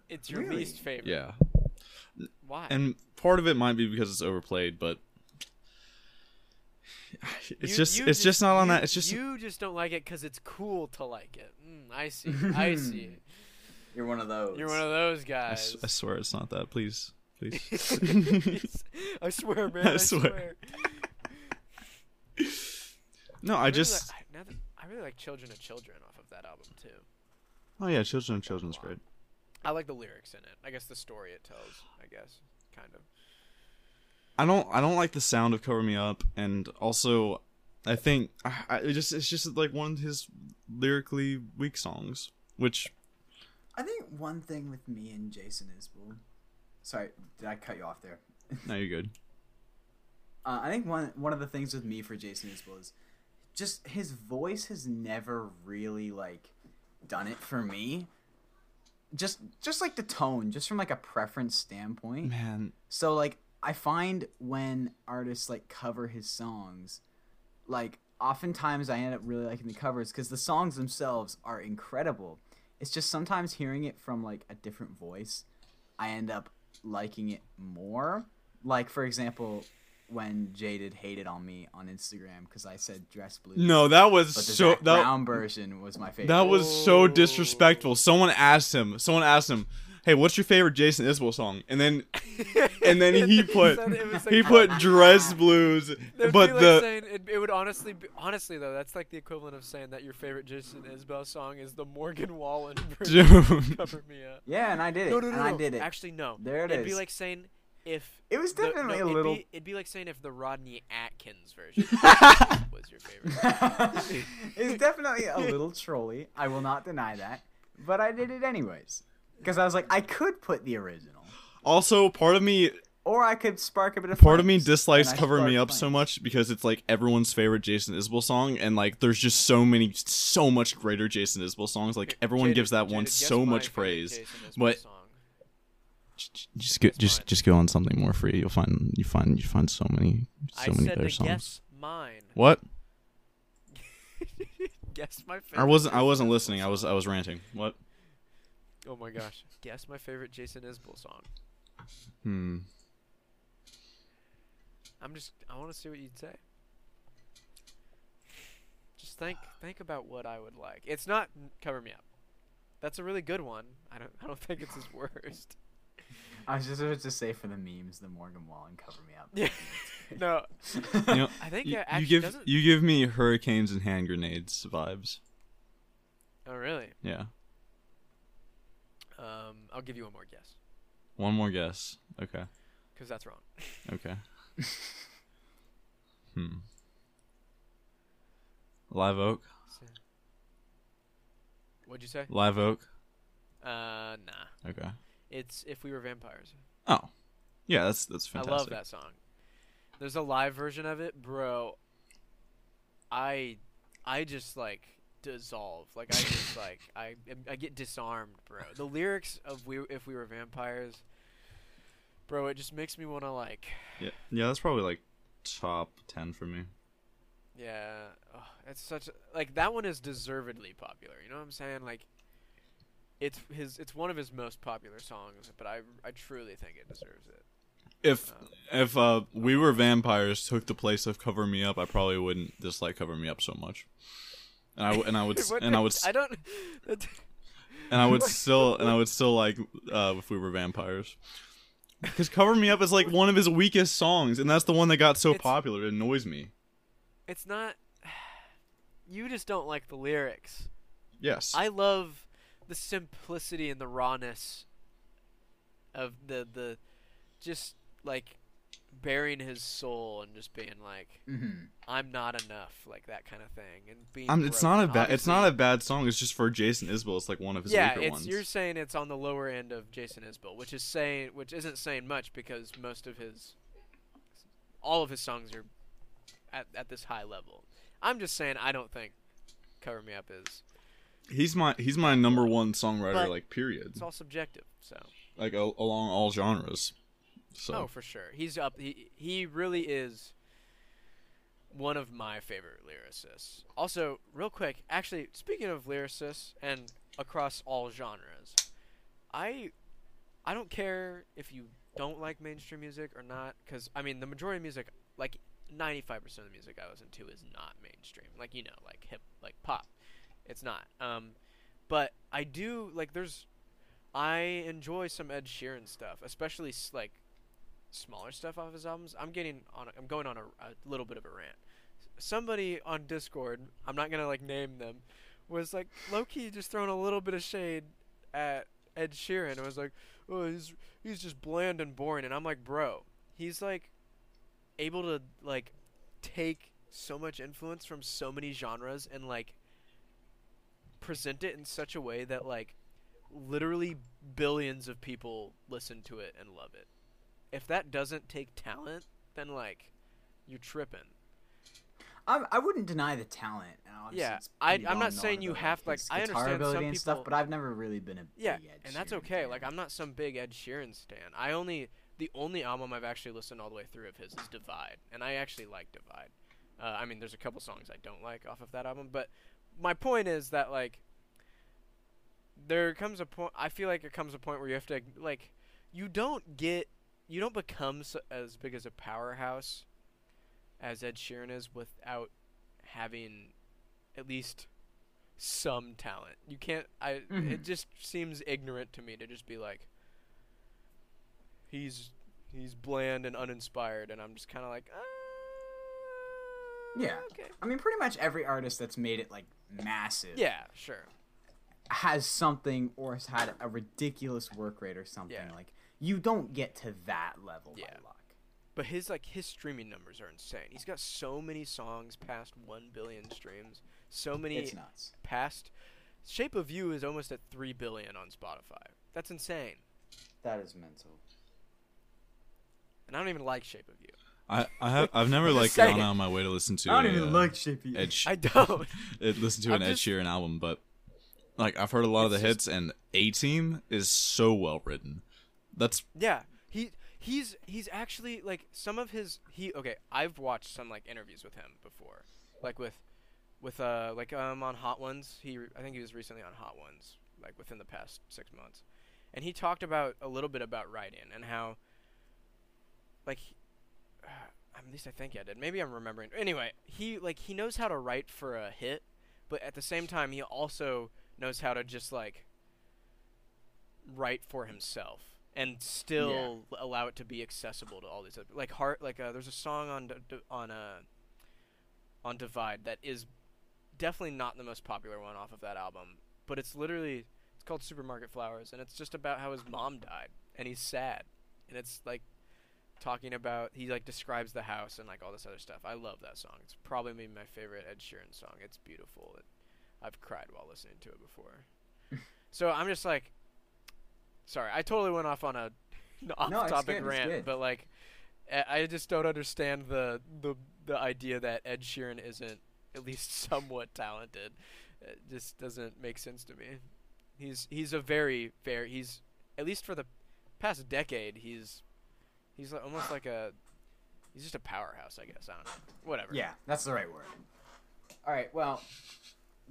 It's your Really? least favorite. Yeah, Why? and part of it might be because it's overplayed, but it's You- just you it's just not on you- that. It's just you just don't like it because it's cool to like it. Mm, I see. I see. You're one of those. You're one of those I, guys. s- I swear it's not that. Please, please. I swear, man. I, I swear. swear. no, I really just. li- I, now that, I really like "Children of Children" off of that album too. Oh yeah, Children of Children's great. I like the lyrics in it. I guess the story it tells. I guess kind of. I don't I don't like the sound of Cover Me Up, and also I think I, I it just it's just like one of his lyrically weak songs, which I think one thing with me and Jason is Isbell. Sorry, did I cut you off there? No, you're good. Uh, I think one one of the things with me for Jason Isbell is just his voice has never really like done it for me. Just just like the tone, just from like a preference standpoint. Man, So like I find when artists like cover his songs, like oftentimes I end up really liking the covers because the songs themselves are incredible. It's just sometimes hearing it from like a different voice, I end up liking it more. Like for example, when Jayded hated on me on Instagram because I said dress blue. no, that was so Zac that Brown version was my favorite. that was so disrespectful. Someone asked him. Someone asked him, "Hey, what's your favorite Jason Isbell song?" And then and then he put said like- he put Dress Blues, but like the saying, it, it would honestly, be, honestly though, that's like the equivalent of saying that your favorite Jason Isbell song is the Morgan Wallen version "Cover Me Up." yeah, and I did it. No, no, no, and no. I did it. Actually, no. There it It'd be like saying if It was the- no, definitely a it'd little. Be, it'd be like saying if the Rodney Atkins version was your favorite. it's definitely a little trolly. I will not deny that, but I did it anyways because I was like, I could put the original, also part of me or I could spark a bit of. part of me dislikes cover me sparked up so much because it's like everyone's favorite Jason Isbell song and like there's just so many so much greater Jason Isbell songs like everyone Jayded- gives that one Jayded, guess so much praise but- song. just go, just mine. just go on something more free you'll find you find you find so many so I many said better songs guess mine. what guess my favorite. I wasn't I wasn't listening I was. I was ranting what Oh my gosh! Guess my favorite Jason Isbell song. hmm I'm just. I want to see what you'd say. Just think. Think about what I would like. It's not cover me up. That's a really good one. I don't. I don't think it's his worst. I was just about to say for the memes, the Morgan Wallen cover me up. Yeah. No. you know I think you, you actually give doesn't. you give me hurricanes and hand grenades vibes oh really? yeah Um. I'll give you one more guess. one more guess okay Cause that's wrong. okay hmm live oak What'd you say? live oak Uh. Nah. okay It's if we were vampires. oh yeah that's that's fantastic I love that song. There's a live version of it, bro. I I just like dissolve. Like I just like I I get disarmed, bro. The lyrics of we if we were vampires, bro, it just makes me want to like Yeah, yeah, that's probably like top ten for me. yeah, oh, it's such a, like that one is deservedly popular. You know what I'm saying? Like it's his it's one of his most popular songs, but I I truly think it deserves it. If Um, if uh we were vampires took the place of Cover Me Up, I probably wouldn't dislike Cover Me Up so much. And I and I would and I would I don't and I would still and I would still like uh if we were vampires. Because Cover Me Up is like one of his weakest songs, and that's the one that got so It's- popular. It annoys me. it's not you just don't like the lyrics. Yes. I love the simplicity and the rawness of the the just like bearing his soul and just being like hmm I'm not enough like that kind of thing and being I'm, it's not a bad. It's not a bad song. It's just for Jason Isbell. It's like one of his yeah, weaker ones. you're saying it's on the lower end of Jason Isbell, which is saying which isn't saying much because most of his all of his songs are at at this high level. I'm just saying I don't think Cover Me Up is He's my he's my number one songwriter. But like period. it's all subjective. So Like a- along all genres. So Oh, for sure. He's up. He he really is one of my favorite lyricists. Also, real quick, actually, speaking of lyricists and across all genres, I I don't care if you don't like mainstream music or not, because I mean the majority of music, like ninety five percent of the music I listen to, is not mainstream. Like you know, like hip, like pop. It's not. Um, but I do like. There's I enjoy some Ed Sheeran stuff, especially like smaller stuff off his albums. I'm getting on. I'm going on a, a little bit of a rant. Somebody on Discord, I'm not gonna like name them, was like low key just throwing a little bit of shade at Ed Sheeran. I was like, oh, he's he's just bland and boring, and I'm like, bro, he's like able to like take so much influence from so many genres and like present it in such a way that like literally billions of people listen to it and love it. If that doesn't take talent, then like you're tripping. I, I wouldn't deny the talent. obviously Yeah, I- I'm not well saying you have, like, I understand some ability and stuff, but I've never really been a Yeah, big Ed and that's Sheeran okay. fan. Like I'm not some big Ed Sheeran stan. I only the only album I've actually listened all the way through of his is Divide, and I actually like Divide. Uh, I mean, there's a couple songs I don't like off of that album, but my point is that like there comes a point. I feel like it comes a point where you have to like you don't get you don't become so, as big as a powerhouse as Ed Sheeran is without having at least some talent. You can't. I. Mhm. It just seems ignorant to me to just be like, he's he's bland and uninspired, and I'm just kind of like, uh, Yeah. okay, I mean, pretty much every artist that's made it like massive yeah, sure, has something or has had a ridiculous work rate or something. Yeah. Like you don't get to that level Yeah. by luck. but his like his streaming numbers are insane. He's got so many songs past one billion streams, so many It's nuts. past. Shape of You is almost at three billion on Spotify. That's insane, That is mental. and I don't even like Shape of You. I, I have I've never like just saying. gone out of my way to listen to I don't a, even uh, like Shape of You. Ed I don't. listen to an I'm Ed just- Sheeran album, but like I've heard a lot of the It's hits, and A Team is so well written. That's Yeah, he he's he's actually like some of his he okay. I've watched some like interviews with him before, like with with uh like um on Hot Ones. He I think he was recently on Hot Ones like within the past six months, and he talked about a little bit about writing and how like. he- At least I think I did. Maybe I'm remembering. Anyway, he like he knows how to write for a hit, but at the same time he also knows how to just like write for himself and still allow it to be accessible to all these other like heart like uh, there's a song on on uh on divide that is definitely not the most popular one off of that album but it's literally it's called supermarket flowers and it's just about how his mom died and he's sad and it's like talking about he like describes the house and like all this other stuff. I love that song. It's probably maybe my favorite ed sheeran song. It's beautiful. It, i've cried while listening to it before. So i'm just like Sorry, I totally went off on a off-topic good, it's rant, but like, I I just don't understand the the the idea that Ed Sheeran isn't at least somewhat talented. It just doesn't make sense to me. He's he's a very very he's at least for the past decade he's he's li- almost like a he's just a powerhouse, I guess. I don't know. Whatever. Yeah, that's the right word. All right, well,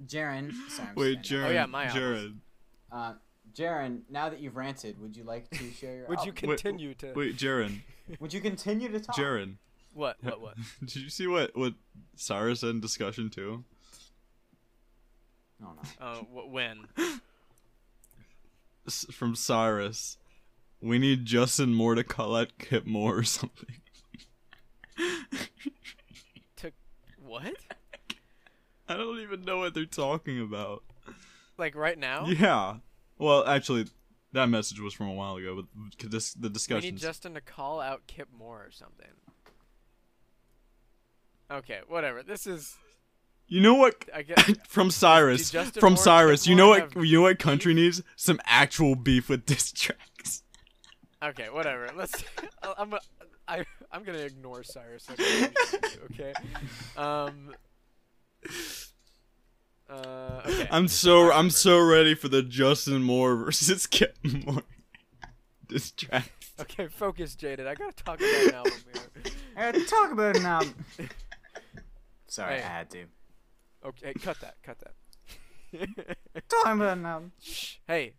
Jaron. Sorry, I'm wait, standing Jared. Oh, yeah, my Jared. up. Uh, Jaron, now that you've ranted, would you like to share your? Would you album? Wait, continue to Wait, Jaron. Would you continue to talk? Jaron. what what what? Did you see what what Cyrus said in discussion too? No, no. Uh, wh- when? S- from Cyrus. We need Justin Moore to call out Kip Moore or something. To what? I don't even know what they're talking about. Like right now? Yeah. Well, actually, that message was from a while ago, but this, the We discussion. need Justin to call out Kip Moore or something. Okay, whatever. This is You know what? I get from Cyrus. From Moore- Cyrus. You know what? You know what country needs? Some actual beef with diss tracks. okay. Whatever. Let's. I'm. a- I, I'm gonna ignore Cyrus. like I usually do, okay. Um. Uh. Okay. I'm so I I'm so ready for the Justin Moore versus Kip Moore diss track. Okay. Focus, Jayded. I gotta talk about an album here. I gotta talk about it now. Sorry, Hey. I had to. Okay. Cut that. Cut that. Talking about it now. Shh. Hey.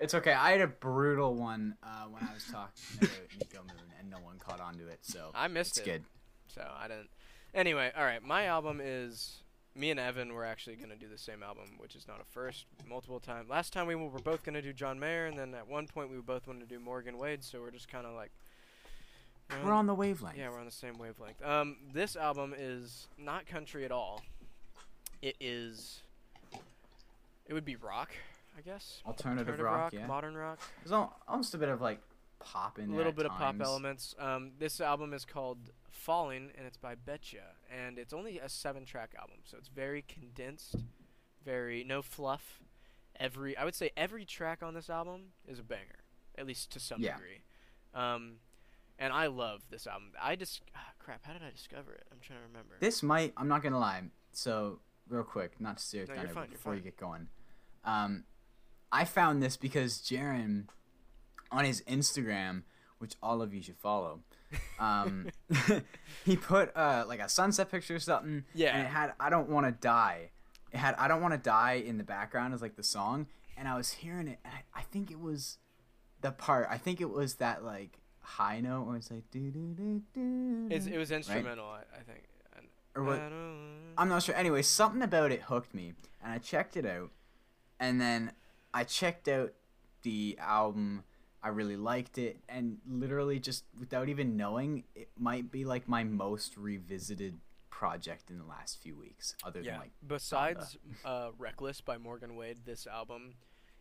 It's okay. I had a brutal one uh, when I was talking about Niko Moon, and no one caught on to it, so I missed it's it. good. So I didn't. Anyway, all right. My album is me and Evan were actually gonna do the same album, which is not a first. Multiple times. Last time we were both gonna do John Mayer, and then at one point we both wanted to do Morgan Wade. So we're just kind of like. you know, We're on the wavelength. Yeah, we're on the same wavelength. Um, this album is not country at all. It is. It would be rock, I guess. Alternative rock, yeah. modern rock. There's almost a bit of like pop in a little bit of pop elements. Um, this album is called Falling, and it's by Betcha, and it's only a seven-track album, so it's very condensed, very no fluff, every I would say every track on this album is a banger, at least to some Yeah. degree. Um, and I love this album. I just ah, crap. How did I discover it? I'm trying to remember. This might. I'm not gonna lie. So real quick, not to steer No, down you're fine, before you get going. Um, I found this because Jaron, on his Instagram, which all of you should follow, um, he put uh like a sunset picture or something. Yeah. And it had "I don't want to die." It had "I don't want to die" in the background as like the song, and I was hearing it. And I, I think it was the part. I think it was that like high note where it's like do do do do. It's, it was instrumental, I, I think. Or what- I'm not sure. Anyway, something about it hooked me, and I checked it out. And then I checked out the album. I really liked it, and literally just without even knowing, it might be like my most revisited project in the last few weeks. Other yeah. than like, Besides uh, "Reckless" by Morgan Wade, this album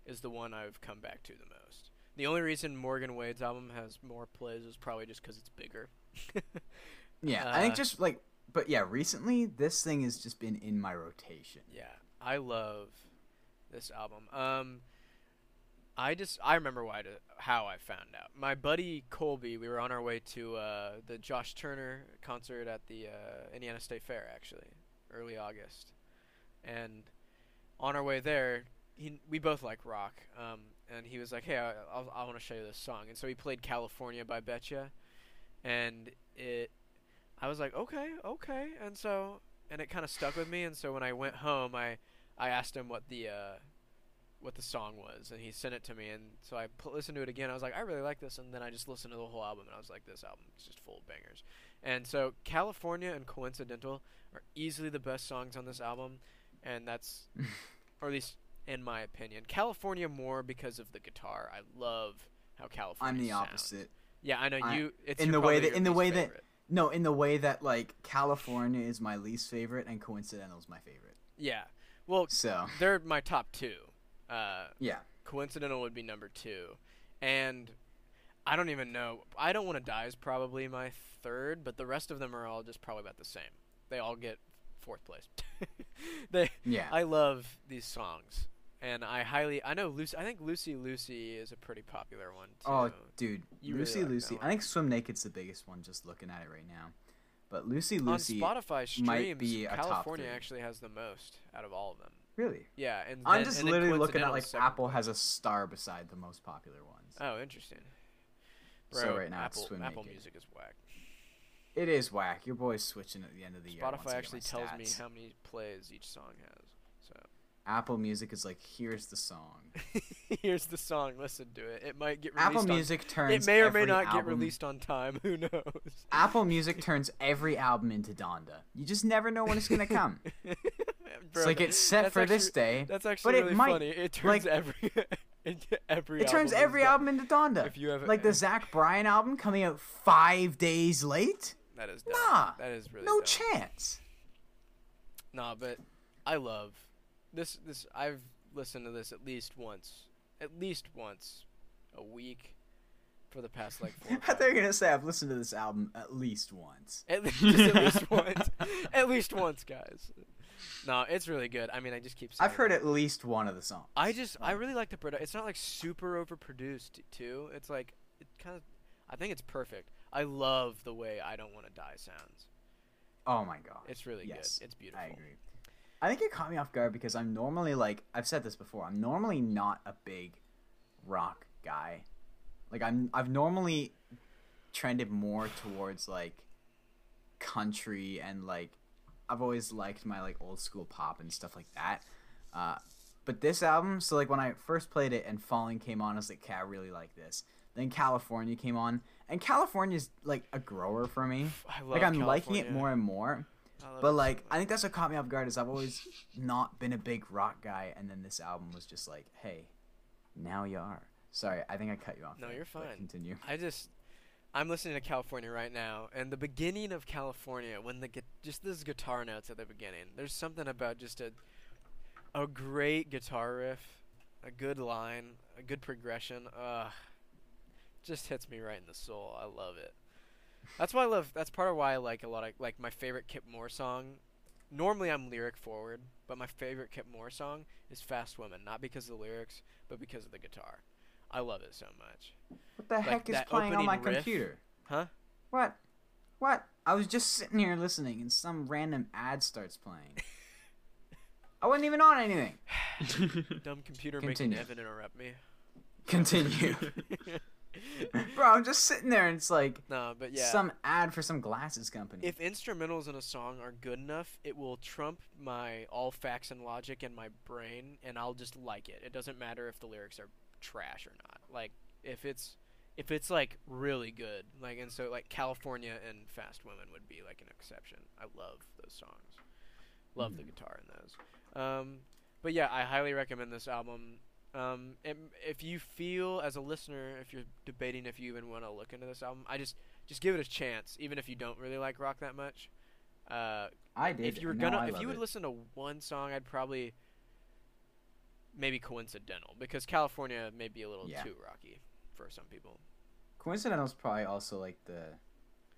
is the one I've come back to the most. The only reason Morgan Wade's album has more plays is probably just because it's bigger. yeah, I think Uh, just like, but yeah, recently this thing has just been in my rotation. Yeah, I love this album. Um, I just I remember why to, how I found out. My buddy Colby, we were on our way to uh, the Josh Turner concert at the uh, Indiana State Fair, actually, early August, and on our way there, he we both like rock. Um, and he was like, "Hey, I, I'll, I want to show you this song," and so he played "California" by Betcha, and it. I was like, "Okay, okay," and so and it kind of stuck with me. And so when I went home, I I asked him what the uh, what the song was, and he sent it to me. And so I put, listened to it again. I was like, I really like this. And then I just listened to the whole album, and I was like, this album is just full of bangers. And so California and Coincidental are easily the best songs on this album, and that's, or at least in my opinion, California more because of the guitar. I love how California. I'm the sounds. opposite. Yeah, I know I- you. It's in the way that- in the way that- No, in the way that like California is my least favorite and Coincidental is my favorite. Yeah. Well, So they're my top two. Uh, yeah, Coincidental would be number two, and I don't even know. I don't want to die is probably my third, but the rest of them are all just probably about the same. They all get fourth place. they, yeah. I love these songs, and I highly. I know Lucy. I think Lucy Lucy is a pretty popular one too. Oh, dude, You really Lucy like Lucy. I think Swim Naked's the biggest one. Just looking at it right now, but Lucy on Lucy, Spotify streams, might be a top California actually has the most out of all of them. Really. Yeah, and I'm then- just and literally looking at like Apple has a star beside the most popular ones. Oh, interesting. So right now it's Apple Swim Apple Naked. Music is whack. It is whack. Your boy's switching at the end of the year. once Spotify actually tells me how many plays each song has. So Apple Music is like, here's the song. here's the song. Listen to it. It might get released. Apple on- Music turns. It may or may not get released on time. Who knows? Apple Music turns every album into Donda. You just never know when it's gonna come. Bro, it's like it's set for this day. That's actually it really might- funny. It turns like- every into every. It turns album every into- album into Donda. If you have like the Zach Bryan album coming out five days late. That is dumb. Nah, That is really no dumb. chance. Nah, but I love this. This I've listened to this at least once, at least once a week for the past like four. I thought you were gonna say I've listened to this album at least once. At least, at least once. At least once, guys. No, it's really good. I mean, I just keep. Saying I've heard that. at least one of the songs. I just, I really like the production. It's not like super overproduced too. It's like, it kind of. I think it's perfect. I love the way "I Don't Want to Die" sounds. Oh my god. It's really Yes, good. It's beautiful. I agree. I think it caught me off guard because I'm normally like I've said this before. I'm normally not a big rock guy. Like I'm I've normally trended more towards like country and like I've always liked my like old school pop and stuff like that. Uh, but this album, so like when I first played it and Falling came on, I was like, okay, I really like this. Then California came on, and California's like a grower for me. I love Like I'm liking it more and more. But like, I think that's what caught me off guard is I've always not been a big rock guy, and then this album was just like, hey, now you are. Sorry, I think I cut you off. No, there, you're fine. Continue. I just I'm listening to California right now, and the beginning of California, when the just those guitar notes at the beginning, there's something about just a a great guitar riff, a good line, a good progression. Ugh, just hits me right in the soul. I love it. That's why I love. That's part of why I like a lot of like my favorite Kip Moore song normally I'm lyric forward, but my favorite Kip Moore song is Fast Woman, not because of the lyrics, but because of the guitar. I love it so much. What the Like heck is playing on my riff. computer? Huh? What? What? I was just sitting here listening, and some random ad starts playing. I wasn't even on anything. Dumb computer Continue. making Evan interrupt me. Continue, bro. I'm just sitting there, and it's like no, but yeah. some ad for some glasses company. if instrumentals in a song are good enough, it will trump my all facts and logic in my brain, and I'll just like it. It doesn't matter if the lyrics are trash or not. Like if it's if it's like really good, like and so like California and Fast Women would be like an exception. I love those songs. Love the guitar in those. Um, but yeah, I highly recommend this album. Um, and if you feel as a listener, if you're debating if you even want to look into this album, I just just give it a chance, even if you don't really like rock that much. Uh, I did. if you were gonna, if you would it. listen to one song, I'd probably maybe coincidental because California may be a little Yeah. too rocky for some people. Coincidental is probably also like the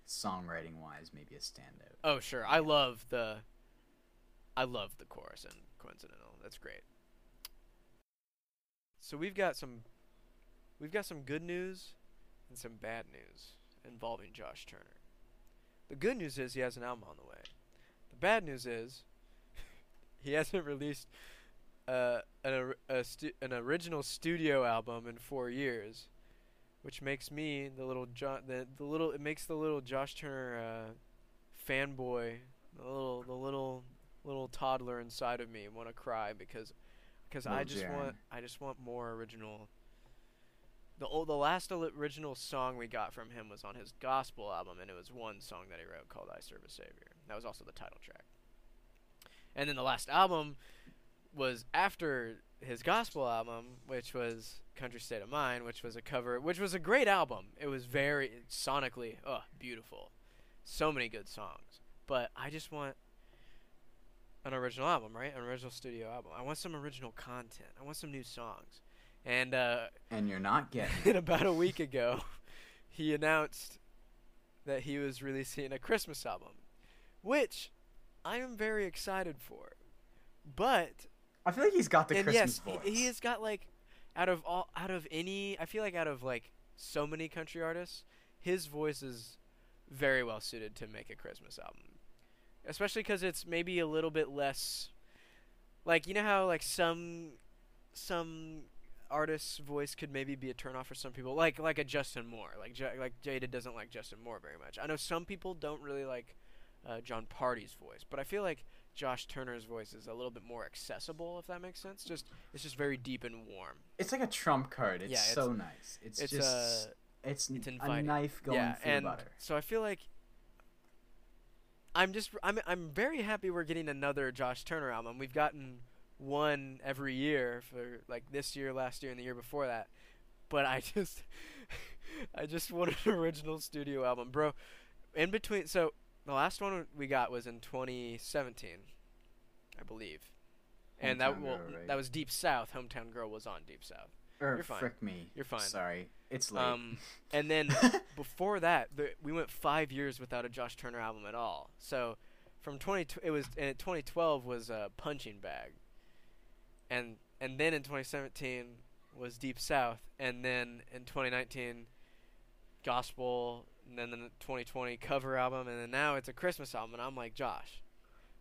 songwriting wise, maybe a standout. Oh sure, I love the, I love the chorus and coincidental. That's great. So we've got some, we've got some good news, and some bad news involving Josh Turner. The good news is he has an album on the way. The bad news is he hasn't released uh, an a stu- an original studio album in four years, which makes me the little jo- the the little it makes the little Josh Turner uh, fanboy, the little the little little toddler inside of me want to cry because because I just want I just want more original. The old, the last original song we got from him was on his gospel album, and it was one song that he wrote called "I Serve a Savior." That was also the title track. And then the last album was after his gospel album, which was "Country State of Mind," which was a cover, which was a great album. It was very sonically, oh, beautiful, so many good songs. But I just want an original album, right? An original studio album. I want some original content. I want some new songs. And uh, And you're not getting. it. about a week ago, he announced that he was releasing a Christmas album, which I am very excited for. But I feel like he's got the and Christmas yes, voice. he, he has got like out of all out of any, I feel like out of like so many country artists, his voice is very well suited to make a Christmas album, especially because it's maybe a little bit less. Like you know how like some some artist's voice could maybe be a turnoff for some people, like like a Justin Moore. Like J- like Jayded doesn't like Justin Moore very much. I know some people don't really like uh, Jon Pardi's voice, but I feel like Josh Turner's voice is a little bit more accessible, if that makes sense. Just it's just very deep and warm. It's like a trump card. It's, Yeah, it's- so nice. It's, It's just. uh, it's, it's a knife going yeah, through and butter. so I feel like I'm just I'm I'm very happy we're getting another Josh Turner album. We've gotten one every year for like this year, last year, and the year before that. But I just I just want an original studio album, bro. In between, so the last one we got was in 2017, I believe, and that well, Girl, right? that was Deep South. Hometown Girl was on Deep South. Or you're fine. frick me. You're fine. Sorry, it's late. Um, and then before that, the, we went five years without a Josh Turner album at all. So from 20, it was and 2012 was uh, Punching Bag, and and then in 2017 was Deep South, and then in 2019 Gospel, and then the 2020 cover album, and then now it's a Christmas album. And I'm like, Josh,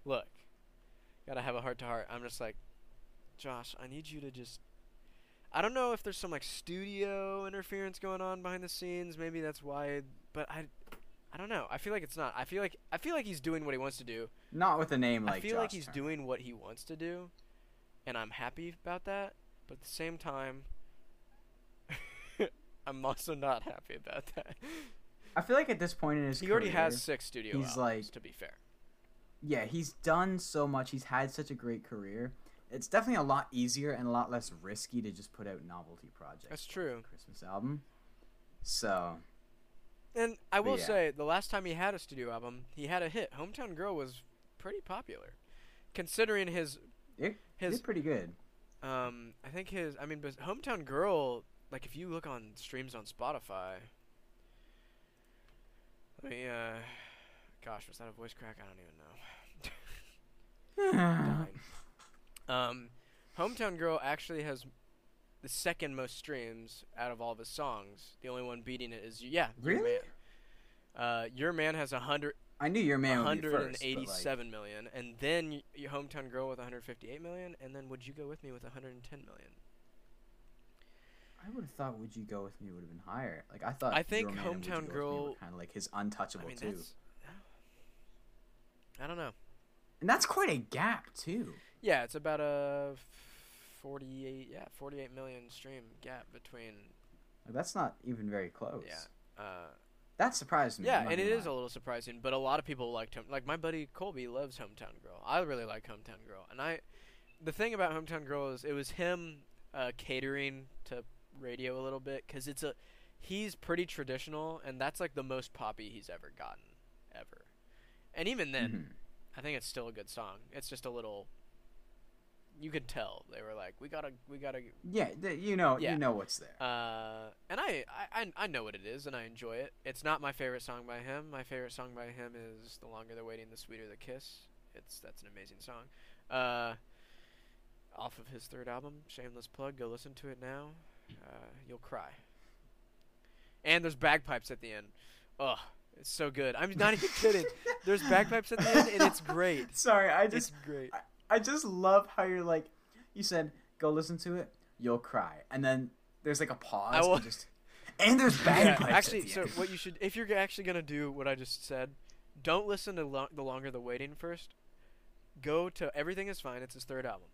look, gotta have a heart to heart. I'm just like, Josh, I need you to just I don't know if there's some like studio interference going on behind the scenes. Maybe that's why. But I, I don't know. I feel like it's not. I feel like I feel like he's doing what he wants to do. Not with a name like I feel Josh like he's Turner. doing what he wants to do, and I'm happy about that. But at the same time, I'm also not happy about that. I feel like at this point in his he already has six studio he's albums. like- to be fair, yeah, he's done so much. He's had such a great career. It's definitely a lot easier and a lot less risky to just put out novelty projects. That's like true. a Christmas album. So and I will yeah. say the last time he had a studio album, he had a hit. Hometown Girl was pretty popular, considering his it, his it's pretty good. Um, I think his. I mean, but Hometown Girl. Like, if you look on streams on Spotify. Let me. Uh, gosh, was that a voice crack? I don't even know. Um, Hometown Girl actually has the second most streams out of all of his songs. The only one beating it is yeah, Your Really? Man. Uh, Your Man has a hundred. I knew your man would be first. like, 187 million, and then your hometown girl with 158 million, and then would you go with me with 110 million? I would have thought "Would You Go with Me" would have been higher. Like I thought. I think Your Man and Would You Hometown Go With Me Girl- kind of like his untouchable I mean, too. I don't know. and that's quite a gap too. Yeah, it's about a 48, yeah, 48 million stream gap between. Like, that's not even very close. Yeah. Uh, that surprised me. yeah, and it gonna is a little surprising, but a lot of people liked him. Like my buddy Colby loves Hometown Girl. I really like Hometown Girl, and I, the thing about Hometown Girl is it was him uh, catering to radio a little bit because it's a, he's pretty traditional, and that's like the most poppy he's ever gotten, ever, and even then, Mhm. I think it's still a good song. It's just a little. You could tell they were like, we gotta, we gotta Yeah, th- you know, Yeah. you know what's there. uh, and I, I, I- I know what it is, and I enjoy it. It's not my favorite song by him. My favorite song by him is "The Longer the Waiting, the Sweeter the Kiss." It's that's an amazing song. Uh, off of his third album, shameless plug. Go listen to it now. Uh, you'll cry. And there's bagpipes at the end. Ugh, it's so good. I'm not even kidding. There's bagpipes at the end, and it's great. Sorry, I It's just great. I just love how you're like, you said go listen to it, you'll cry, and then there's like a pause. I will- and, just, and there's Yeah, bagpipes. at actually, the so end. what you should, if you're actually gonna do what I just said, don't listen to lo- the longer the waiting first. Go to everything is fine. It's his third album.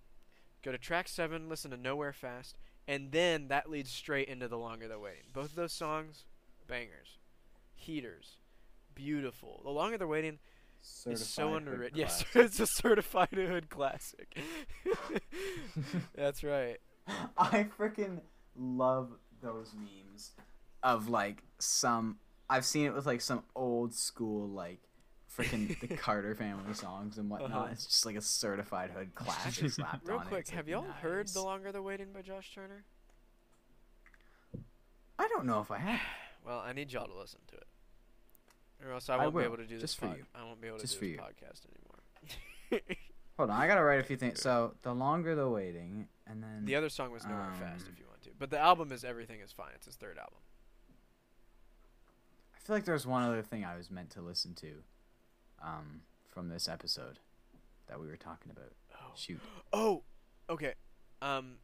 Go to track seven. Listen to Nowhere Fast, and then that leads straight into the longer the waiting. Both of those songs, bangers, heaters, beautiful. The longer the waiting is so underrated. Yes, it's a certified hood classic. That's right. I freaking love those memes of like some. I've seen it with like some old school like freaking the Carter family songs and whatnot. Uh-huh. It's just like a certified hood classic slapped Real on quick, It's, have like, y'all heard the longer the waiting by Josh Turner? I don't know if I have. Well, I need y'all to listen to it, or else I I won't be will, able to do this. just for pod- you. I won't be able to Just do this you. podcast anymore. Hold on, I gotta write a few things. So the longer the waiting, and then the other song was Nowhere Fast, Um, if you want to. But the album is Everything Is Fine. It's his third album. I feel like there's one other thing I was meant to listen to, um, from this episode, that we were talking about. Oh. Shoot. Oh, okay. Um,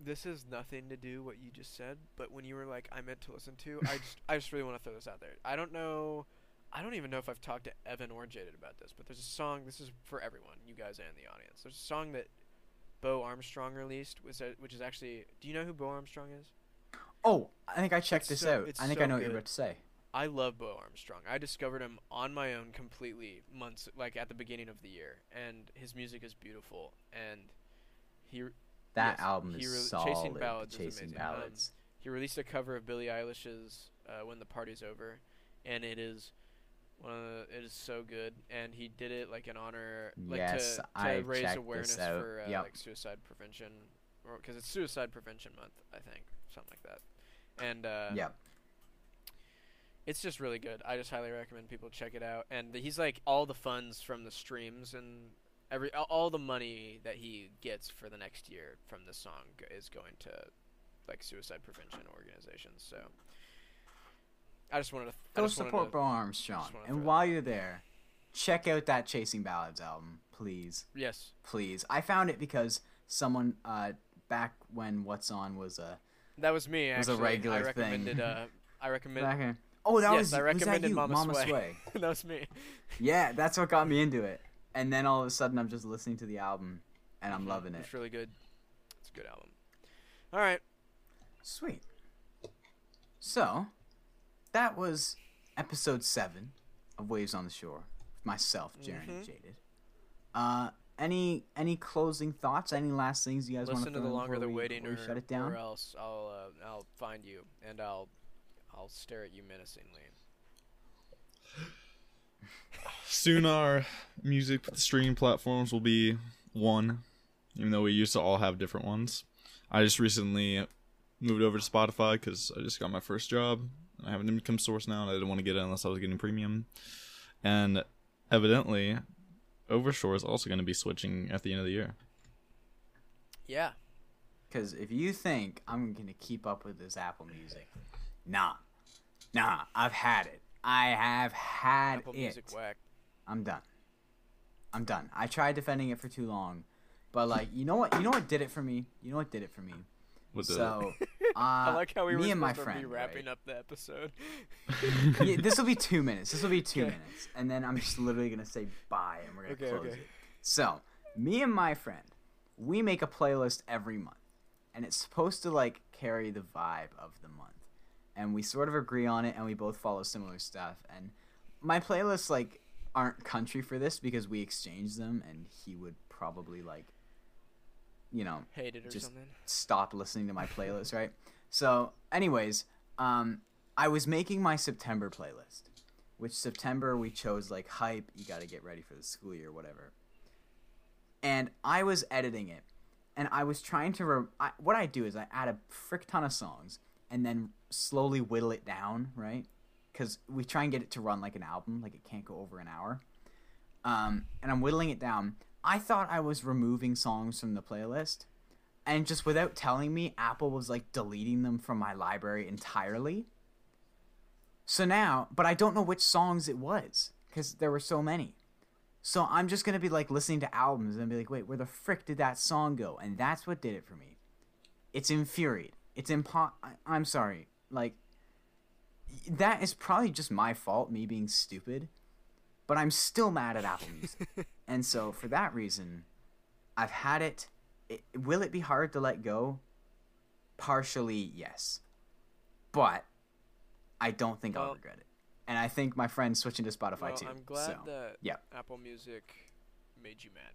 this has nothing to do what you just said, but when you were like, I meant to listen to, I just, I just really want to throw this out there. I don't know, I don't even know if I've talked to Evan or Jayded about this, but there's a song. This is for everyone, you guys and the audience. There's a song that Bo Armstrong released, which, which is actually. Do you know who Bo Armstrong is? Oh, I think I checked It's this so- out. I think so I know what you're about to say. I love Bo Armstrong. I discovered him on my own completely months like at the beginning of the year, and his music is beautiful. And he That Yes, album he is re- solid. Chasing Ballads is Chasing amazing. Um, ballads. he released a cover of Billie Eilish's uh, "When the Party's Over," and it is one of the, it is so good. And he did it like in honor, like Yes, to, to I raise awareness for uh, Yep. like suicide prevention, because it's Suicide Prevention Month, I think, something like that. And uh, yeah. It's just really good. I just highly recommend people check it out. And the, he's like all the funds from the streams and every all, the money that he gets for the next year from this song is going to like suicide prevention organizations. So I just wanted to I Go support to- Bo Armstrong. And while you're there, check out that Chasing Ballads album, please. Yes. Please. I found it because someone uh back when What's On was a That was me It was a actually. regular I thing. recommended uh I recommend back in- Oh, that Yes, was I was that recommended you? Mama Mama Sway. Sway. that was me. Yeah, that's what got me into it. And then all of a sudden I'm just listening to the album and I'm Mhm. loving it. It's really good. It's a good album. All right. Sweet. So, that was episode seven of Waves on the Shore with myself, Jaron and Mhm. Jayded. Uh, any any closing thoughts? Any last things you guys want to? Listen to the longer the waiting, or, we shut it down? or else I'll uh, I'll find you and I'll I'll stare at you menacingly. Soon our music streaming platforms will be one, even though we used to all have different ones. I just recently moved over to Spotify because I just got my first job. I have an income source now, and I didn't want to get it unless I was getting premium. And evidently, Overshore is also going to be switching at the end of the year. Yeah. Because if you think I'm gonna keep up with this Apple Music, nah, nah, I've had it. I have had Apple it. Music whack. I'm done. I'm done. I tried defending it for too long, but like, you know what? You know what did it for me? You know what did it for me? What's the, So, uh, I like how we me were and my supposed to be wrapping right? up the episode. yeah, this will be two minutes. This will be two Okay. minutes, and then I'm just literally gonna say bye, and we're gonna Okay, close okay. it. So, me and my friend, we make a playlist every month, and it's supposed to like carry the vibe of the month, and we sort of agree on it, and we both follow similar stuff. And my playlists like aren't country for this because we exchange them, and he would probably like, you know, Hate it or Just- something. stop listening to my playlist, right? So, anyways, um, I was making my September playlist, which September we chose like hype. You got to get ready for the school year, whatever. And I was editing it, and I was trying to. Re- I, what I do is I add a frick ton of songs, and then slowly whittle it down, right? Because we try and get it to run like an album, like it can't go over an hour. Um, and I'm whittling it down. I thought I was removing songs from the playlist, and just without telling me, Apple was like deleting them from my library entirely. So now, but I don't know which songs it was because there were so many. So I'm just gonna be like listening to albums and be like, wait, where the frick did that song go? And that's what did it for me. It's infuriating. It's impo. I- I'm sorry. Like that is probably just my fault, me being stupid. But I'm still mad at Apple Music, and so for that reason, I've had it. it. Will it be hard to let go? Partially, yes, but I don't think I'll regret it. And I think my friend's switching to Spotify Well, too. I'm glad so. that yeah. Apple Music made you mad.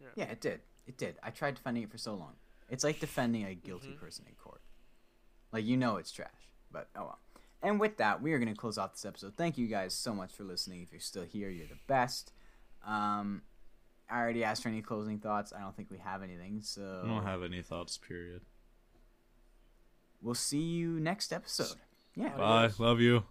Yeah. Yeah, it did. It did. I tried defending it for so long. It's like defending a guilty Mhm. person in court. Like you know it's trash, but oh well. And with that, we are going to close off this episode. Thank you guys so much for listening. If you're still here, you're the best. Um, I already asked for any closing thoughts. I don't think we have anything, so I don't have any thoughts. Period. we'll see you next episode. Yeah. Bye. Love you.